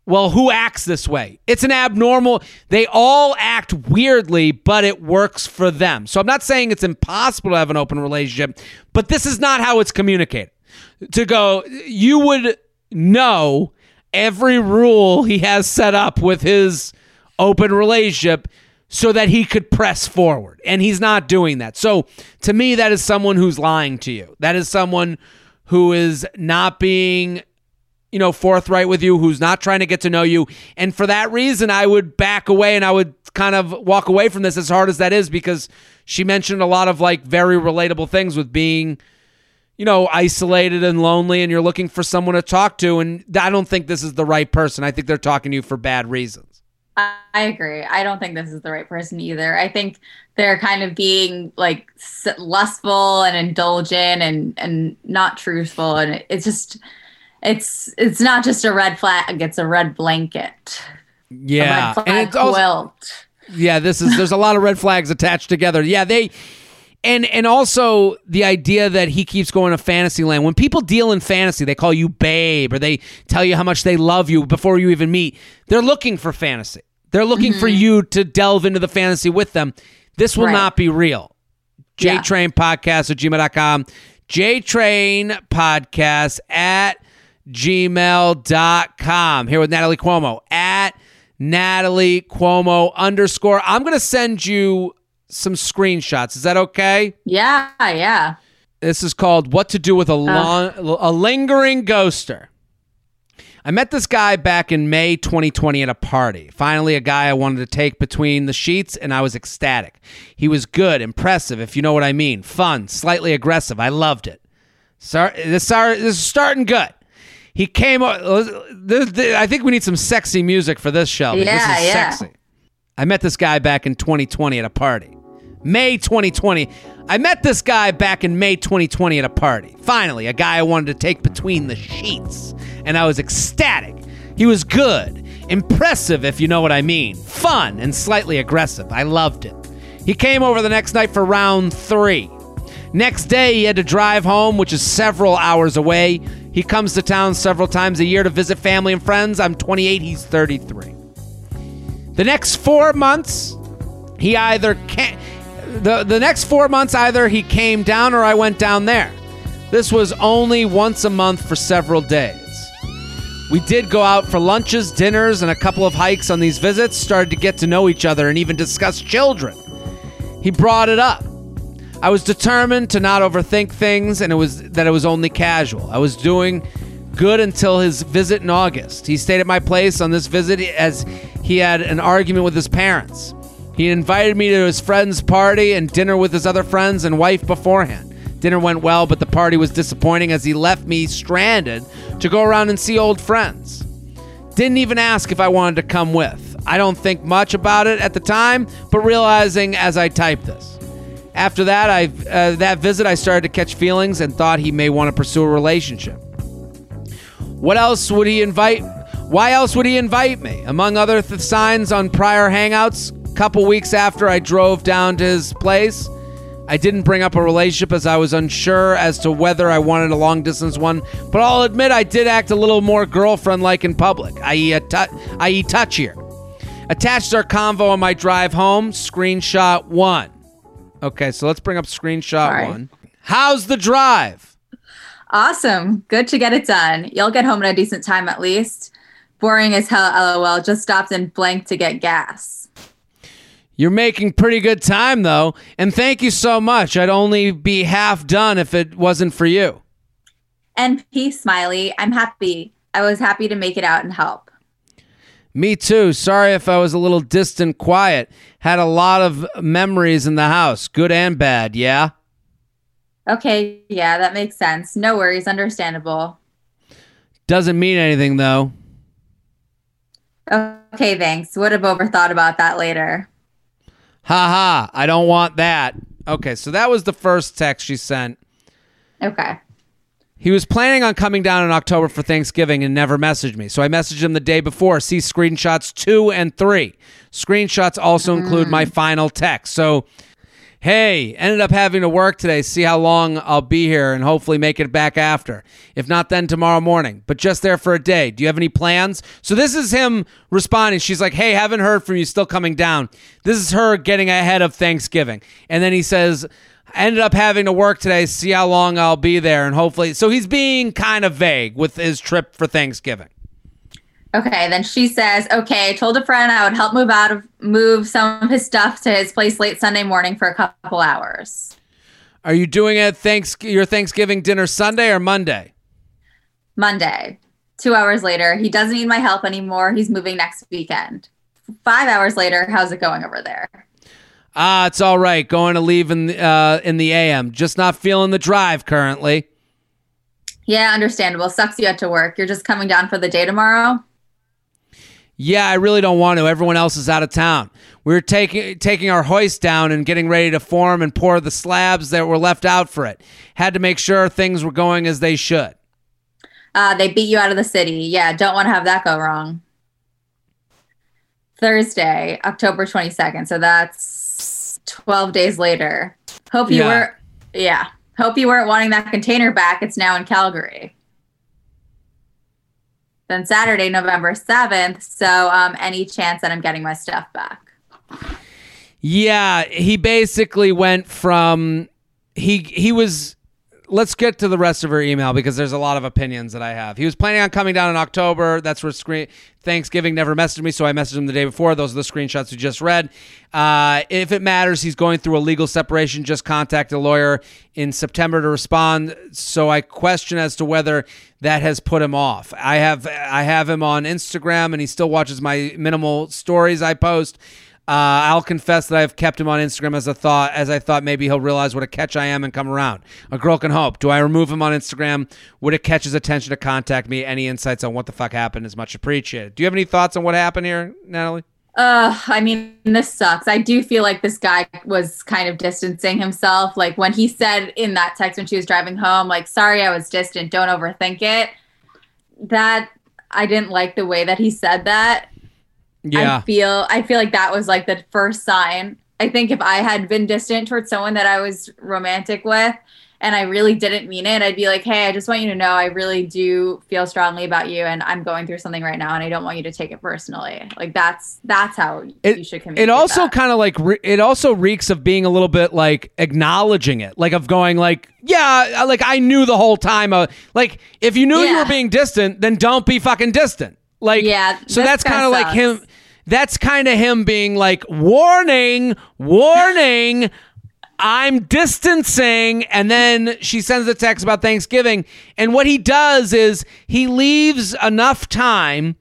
well, who acts this way? It's an abnormal. They all act weirdly, but it works for them. So I'm not saying it's impossible to have an open relationship, but this is not how it's communicated. To go, you would know every rule he has set up with his open relationship so that he could press forward. And he's not doing that. So to me, that is someone who's lying to you. That is someone who is not being, you know, forthright with you, who's not trying to get to know you. And for that reason, I would back away and I would kind of walk away from this as hard as that is because she mentioned a lot of like very relatable things with being you know, isolated and lonely and you're looking for someone to talk to. And I don't think this is the right person. I think they're talking to you for bad reasons. I agree. I don't think this is the right person either. I think they're kind of being like lustful and indulgent and and not truthful and it's just it's it's not just a red flag, it's a red blanket. Yeah. A red flag quilt. Also, yeah, this is there's a lot of red flags attached together. Yeah, they and and also the idea that he keeps going to Fantasyland. When people deal in fantasy, they call you babe or they tell you how much they love you before you even meet. They're looking for fantasy. They're looking mm-hmm. for you to delve into the fantasy with them. This will right. not be real. JTrain podcast at gmail.com. JTrain podcast at gmail.com. Here with Natalie Cuomo at Natalie Cuomo underscore. I'm going to send you some screenshots. Is that okay? Yeah, yeah. This is called What to Do with a, long, uh. a Lingering Ghoster. I met this guy back in May 2020 at a party. Finally, a guy I wanted to take between the sheets, and I was ecstatic. He was good, impressive, if you know what I mean, fun, slightly aggressive. I loved it. Sorry, this, this is starting good. He came. I think we need some sexy music for this show. Yeah, this is yeah. sexy. I met this guy back in 2020 at a party. May 2020. I met this guy back in May 2020 at a party. Finally, a guy I wanted to take between the sheets. And I was ecstatic. He was good, impressive, if you know what I mean, fun, and slightly aggressive. I loved it. He came over the next night for round three. Next day, he had to drive home, which is several hours away. He comes to town several times a year to visit family and friends. I'm 28, he's 33. The next four months, he either can't the the next four months either he came down or I went down there. This was only once a month for several days. We did go out for lunches, dinners, and a couple of hikes on these visits, started to get to know each other and even discuss children. He brought it up. I was determined to not overthink things and it was that it was only casual. I was doing good until his visit in August. He stayed at my place on this visit as he had an argument with his parents. He invited me to his friend's party and dinner with his other friends and wife beforehand. Dinner went well, but the party was disappointing as he left me stranded to go around and see old friends. Didn't even ask if I wanted to come with. I don't think much about it at the time, but realizing as I type this. After that, I uh, that visit, I started to catch feelings and thought he may want to pursue a relationship. What else would he invite? Why else would he invite me? Among other th- signs on prior hangouts, couple weeks after I drove down to his place, I didn't bring up a relationship as I was unsure as to whether I wanted a long distance one, but I'll admit I did act a little more girlfriend like in public, i.e., a tu- i.e., touchier. Attached our convo on my drive home, screenshot one. Okay, so let's bring up screenshot one. How's the drive? Awesome. Good to get it done. You'll get home at a decent time at least. Boring as hell, lol. Just stopped in blank to get gas. You're making pretty good time, though. And thank you so much. I'd only be half done if it wasn't for you. And peace, Smiley. I'm happy. I was happy to make it out and help. Me too. Sorry if I was a little distant, quiet. Had a lot of memories in the house, good and bad, yeah? Okay, yeah, that makes sense. No worries, understandable. Doesn't mean anything, though. Okay, thanks. Would have overthought about that later. Ha ha, I don't want that. Okay, so that was the first text she sent. Okay. He was planning on coming down in October for Thanksgiving and never messaged me. So I messaged him the day before. See screenshots two and three. Screenshots also mm. include my final text. So Hey, ended up having to work today. See how long I'll be here and hopefully make it back after. If not, then tomorrow morning. But just there for a day. Do you have any plans? So this is him responding. She's like, Hey, haven't heard from you. Still coming down. This is her getting ahead of Thanksgiving. And then he says, ended up having to work today. See how long I'll be there and hopefully. So he's being kind of vague with his trip for Thanksgiving. Okay, then she says, "Okay, I told a friend I would help move out of move some of his stuff to his place late Sunday morning for a couple hours." Are you doing it thanks your Thanksgiving dinner Sunday or Monday? Monday. 2 hours later, he doesn't need my help anymore. He's moving next weekend. 5 hours later, how's it going over there? Ah, it's all right. Going to leave in the, uh, in the AM. Just not feeling the drive currently. Yeah, understandable. Sucks you had to work. You're just coming down for the day tomorrow? Yeah, I really don't want to. Everyone else is out of town. We were taking taking our hoist down and getting ready to form and pour the slabs that were left out for it. Had to make sure things were going as they should. Uh, they beat you out of the city. Yeah, don't want to have that go wrong. Thursday, October 22nd. So that's 12 days later. Hope you Yeah. were, yeah. Hope you weren't wanting that container back. It's now in Calgary. Then Saturday, November 7th. So, um, any chance that I'm getting my stuff back? Yeah, he basically went from he he was let's get to the rest of her email because there's a lot of opinions that I have. He was planning on coming down in October. That's where screen Thanksgiving never messaged me, so I messaged him the day before. Those are the screenshots we just read. Uh, if it matters, he's going through a legal separation. Just contact a lawyer in September to respond. So I question as to whether that has put him off. I have I have him on Instagram, and he still watches my minimal stories I post. Uh, I'll confess that I've kept him on Instagram as a thought, as I thought maybe he'll realize what a catch I am and come around. A girl can hope. Do I remove him on Instagram? Would it catch his attention to contact me? Any insights on what the fuck happened is much appreciated. Do you have any thoughts on what happened here, Natalie? Uh, I mean, this sucks. I do feel like this guy was kind of distancing himself. Like when he said in that text when she was driving home, like, sorry, I was distant, don't overthink it. That I didn't like the way that he said that. I feel I feel like that was like the first sign. I think if I had been distant towards someone that I was romantic with and I really didn't mean it, I'd be like, "Hey, I just want you to know I really do feel strongly about you and I'm going through something right now and I don't want you to take it personally." Like that's that's how it, you should communicate. it also kind of like re- it also reeks of being a little bit like acknowledging it like of going like yeah like i knew the whole time uh, like if you knew you were being distant then don't be fucking distant like Yeah, so that's kinda like him that's kind of him being like warning warning I'm distancing. And then she sends a text about Thanksgiving. And what he does is he leaves enough time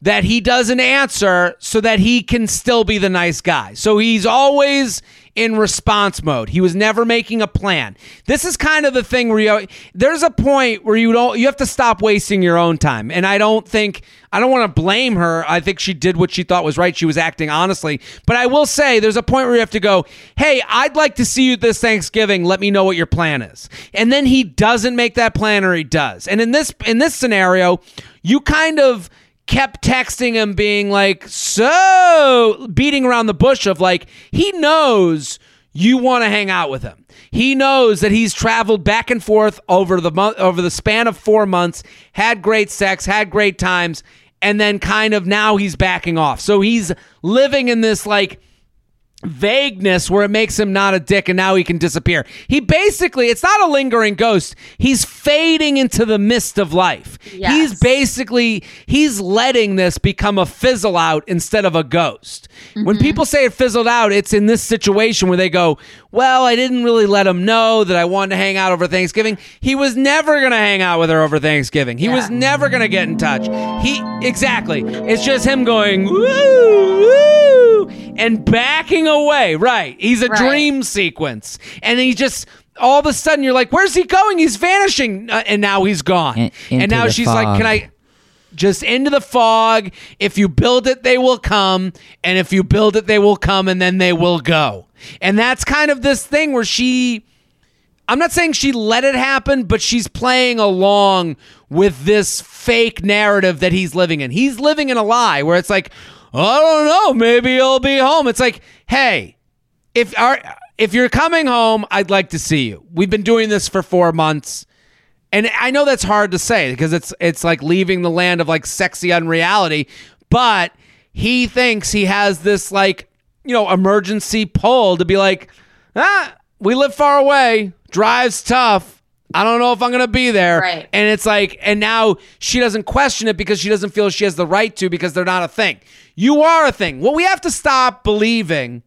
that he doesn't answer so that he can still be the nice guy. So he's always in response mode. He was never making a plan. This is kind of the thing where you there's a point where you don't you have to stop wasting your own time. And I don't think I don't want to blame her. I think she did what she thought was right. She was acting honestly. But I will say there's a point where you have to go, "Hey, I'd like to see you this Thanksgiving. Let me know what your plan is." And then he doesn't make that plan or he does. And in this in this scenario, you kind of kept texting him being like so beating around the bush of like he knows you want to hang out with him. He knows that he's traveled back and forth over the month over the span of 4 months, had great sex, had great times, and then kind of now he's backing off. So he's living in this like vagueness where it makes him not a dick and now he can disappear. He basically, it's not a lingering ghost. He's fading into the mist of life. Yes. He's basically, he's letting this become a fizzle out instead of a ghost. When mm-hmm. people say it fizzled out, it's in this situation where they go, well, I didn't really let him know that I wanted to hang out over Thanksgiving. He was never going to hang out with her over Thanksgiving. He was never going to get in touch. He, exactly. It's just him going, woo, woo, and backing away. Right. He's a Right. dream sequence. And he just, all of a sudden, you're like, where's he going? He's vanishing. Uh, and now he's gone. In- and now the she's like, can I just into the fog? If you build it, they will come. And if you build it, they will come and then they will go. And that's kind of this thing where she. I'm not saying she let it happen, but she's playing along with this fake narrative that he's living in. He's living in a lie where it's like, I don't know, maybe he'll be home. It's like, hey, if our if you're coming home, I'd like to see you. We've been doing this for 4 months. And I know that's hard to say because it's it's like leaving the land of like sexy unreality, but he thinks he has this like, you know, emergency pull to be like, ah, we live far away, drive's tough. I don't know if I'm going to be there. Right. And it's like, and now she doesn't question it because she doesn't feel she has the right to because they're not a thing. You are a thing. What we have to stop believing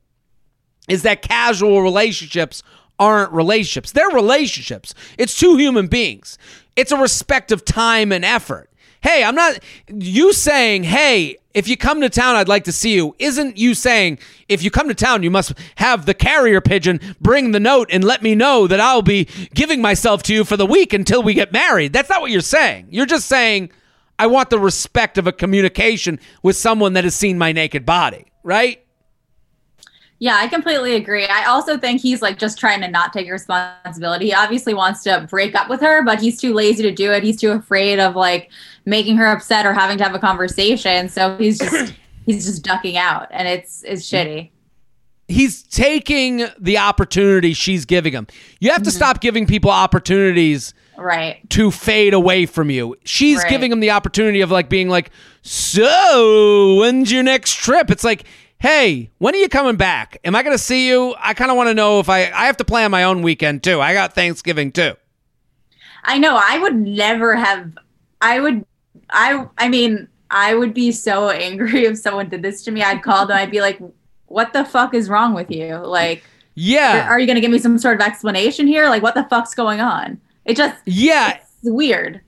is that casual relationships aren't relationships. They're relationships. It's two human beings. It's a respect of time and effort. Hey, I'm not you saying, "Hey, if you come to town, I'd like to see you." Isn't you saying, "If you come to town, you must have the carrier pigeon bring the note and let me know that I'll be giving myself to you for the week until we get married." That's not what you're saying. You're just saying, "I want the respect of a communication with someone that has seen my naked body." Right? Yeah, I completely agree. I also think he's like just trying to not take responsibility. He obviously wants to break up with her, but he's too lazy to do it. He's too afraid of like making her upset or having to have a conversation. So he's just he's just ducking out and it's it's shitty. he's taking the opportunity she's giving him. You have to mm-hmm. stop giving people opportunities Right. to fade away from you. She's Right. giving him the opportunity of like being like, "So, when's your next trip?" It's like, "Hey, when are you coming back? Am I going to see you? I kind of want to know if I I have to plan my own weekend too. I got Thanksgiving too." I know. I would never have I would I I mean, I would be so angry if someone did this to me. I'd call them, I'd be like, What the fuck is wrong with you? Like Yeah. are you gonna give me some sort of explanation here? Like what the fuck's going on? It just yeah, it's weird.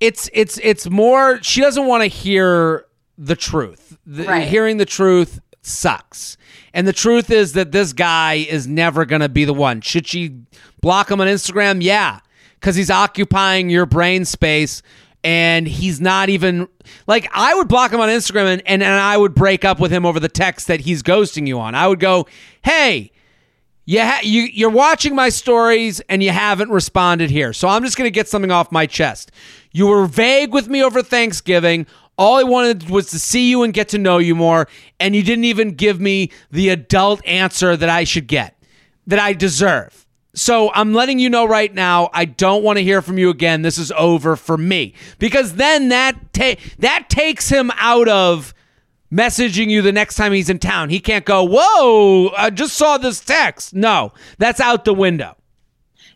it's it's it's more she doesn't want to hear the truth. The- Right. hearing the truth sucks. And the truth is that this guy is never going to be the one. Should she block him on instagram? Yeah. Because he's occupying your brain space and he's not even like i would block him on instagram and, and, and i would break up with him over the text that he's ghosting you on. I would go hey you ha- you you're watching my stories and you haven't responded here. So I'm just going to get something off my chest. You were vague with me over Thanksgiving. All I wanted was to see you and get to know you more, and you didn't even give me the adult answer that I should get, that I deserve. So I'm letting you know right now, I don't want to hear from you again. This is over for me. Because then that ta- that takes him out of messaging you the next time he's in town. He can't go, "Whoa, I just saw this text." No, that's out the window.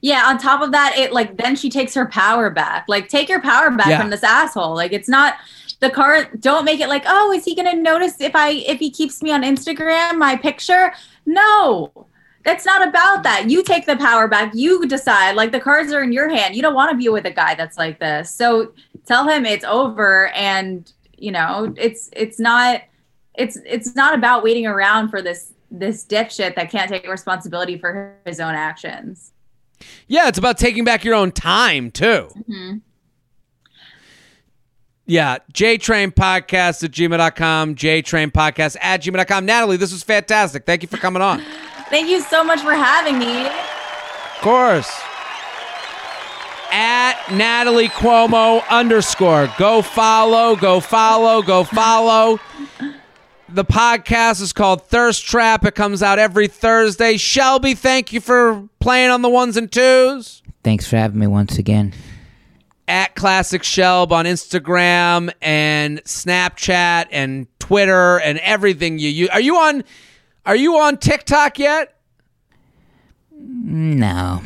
Yeah, on top of that, it like then she takes her power back. Like take your power back Yeah. from this asshole. Like it's not the car don't make it like, "Oh, is he going to notice if I if he keeps me on Instagram, my picture?" No. That's not about that. You take the power back. You decide. Like the cards are in your hand. You don't want to be with a guy that's like this. So tell him it's over and you know, it's it's not it's it's not about waiting around for this this dipshit that can't take responsibility for his own actions. Yeah, it's about taking back your own time too. Mm-hmm. Yeah, JTrain Podcast at gmail.com, JTrain Podcast at gmail.com. Natalie, this was fantastic. Thank you for coming on. Thank you so much for having me. Of course. At Natalie Cuomo underscore. Go follow, go follow, go follow. The podcast is called Thirst Trap. It comes out every Thursday. Shelby, thank you for playing on the ones and twos. Thanks for having me once again. At Classic Shelb on Instagram and Snapchat and Twitter and everything you use. Are you on are you on TikTok yet? No.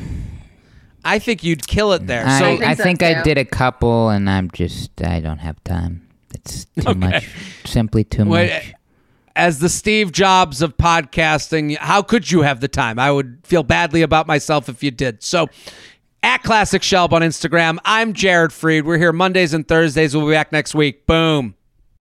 I think you'd kill it there. I, So think I so, think I did a couple, and I'm just I don't have time. It's too much. Simply too Wait, much. as the Steve Jobs of podcasting, how could you have the time? I would feel badly about myself if you did. So, at Classic Shelb on Instagram, I'm Jared Freid. We're here Mondays and Thursdays. We'll be back next week. Boom.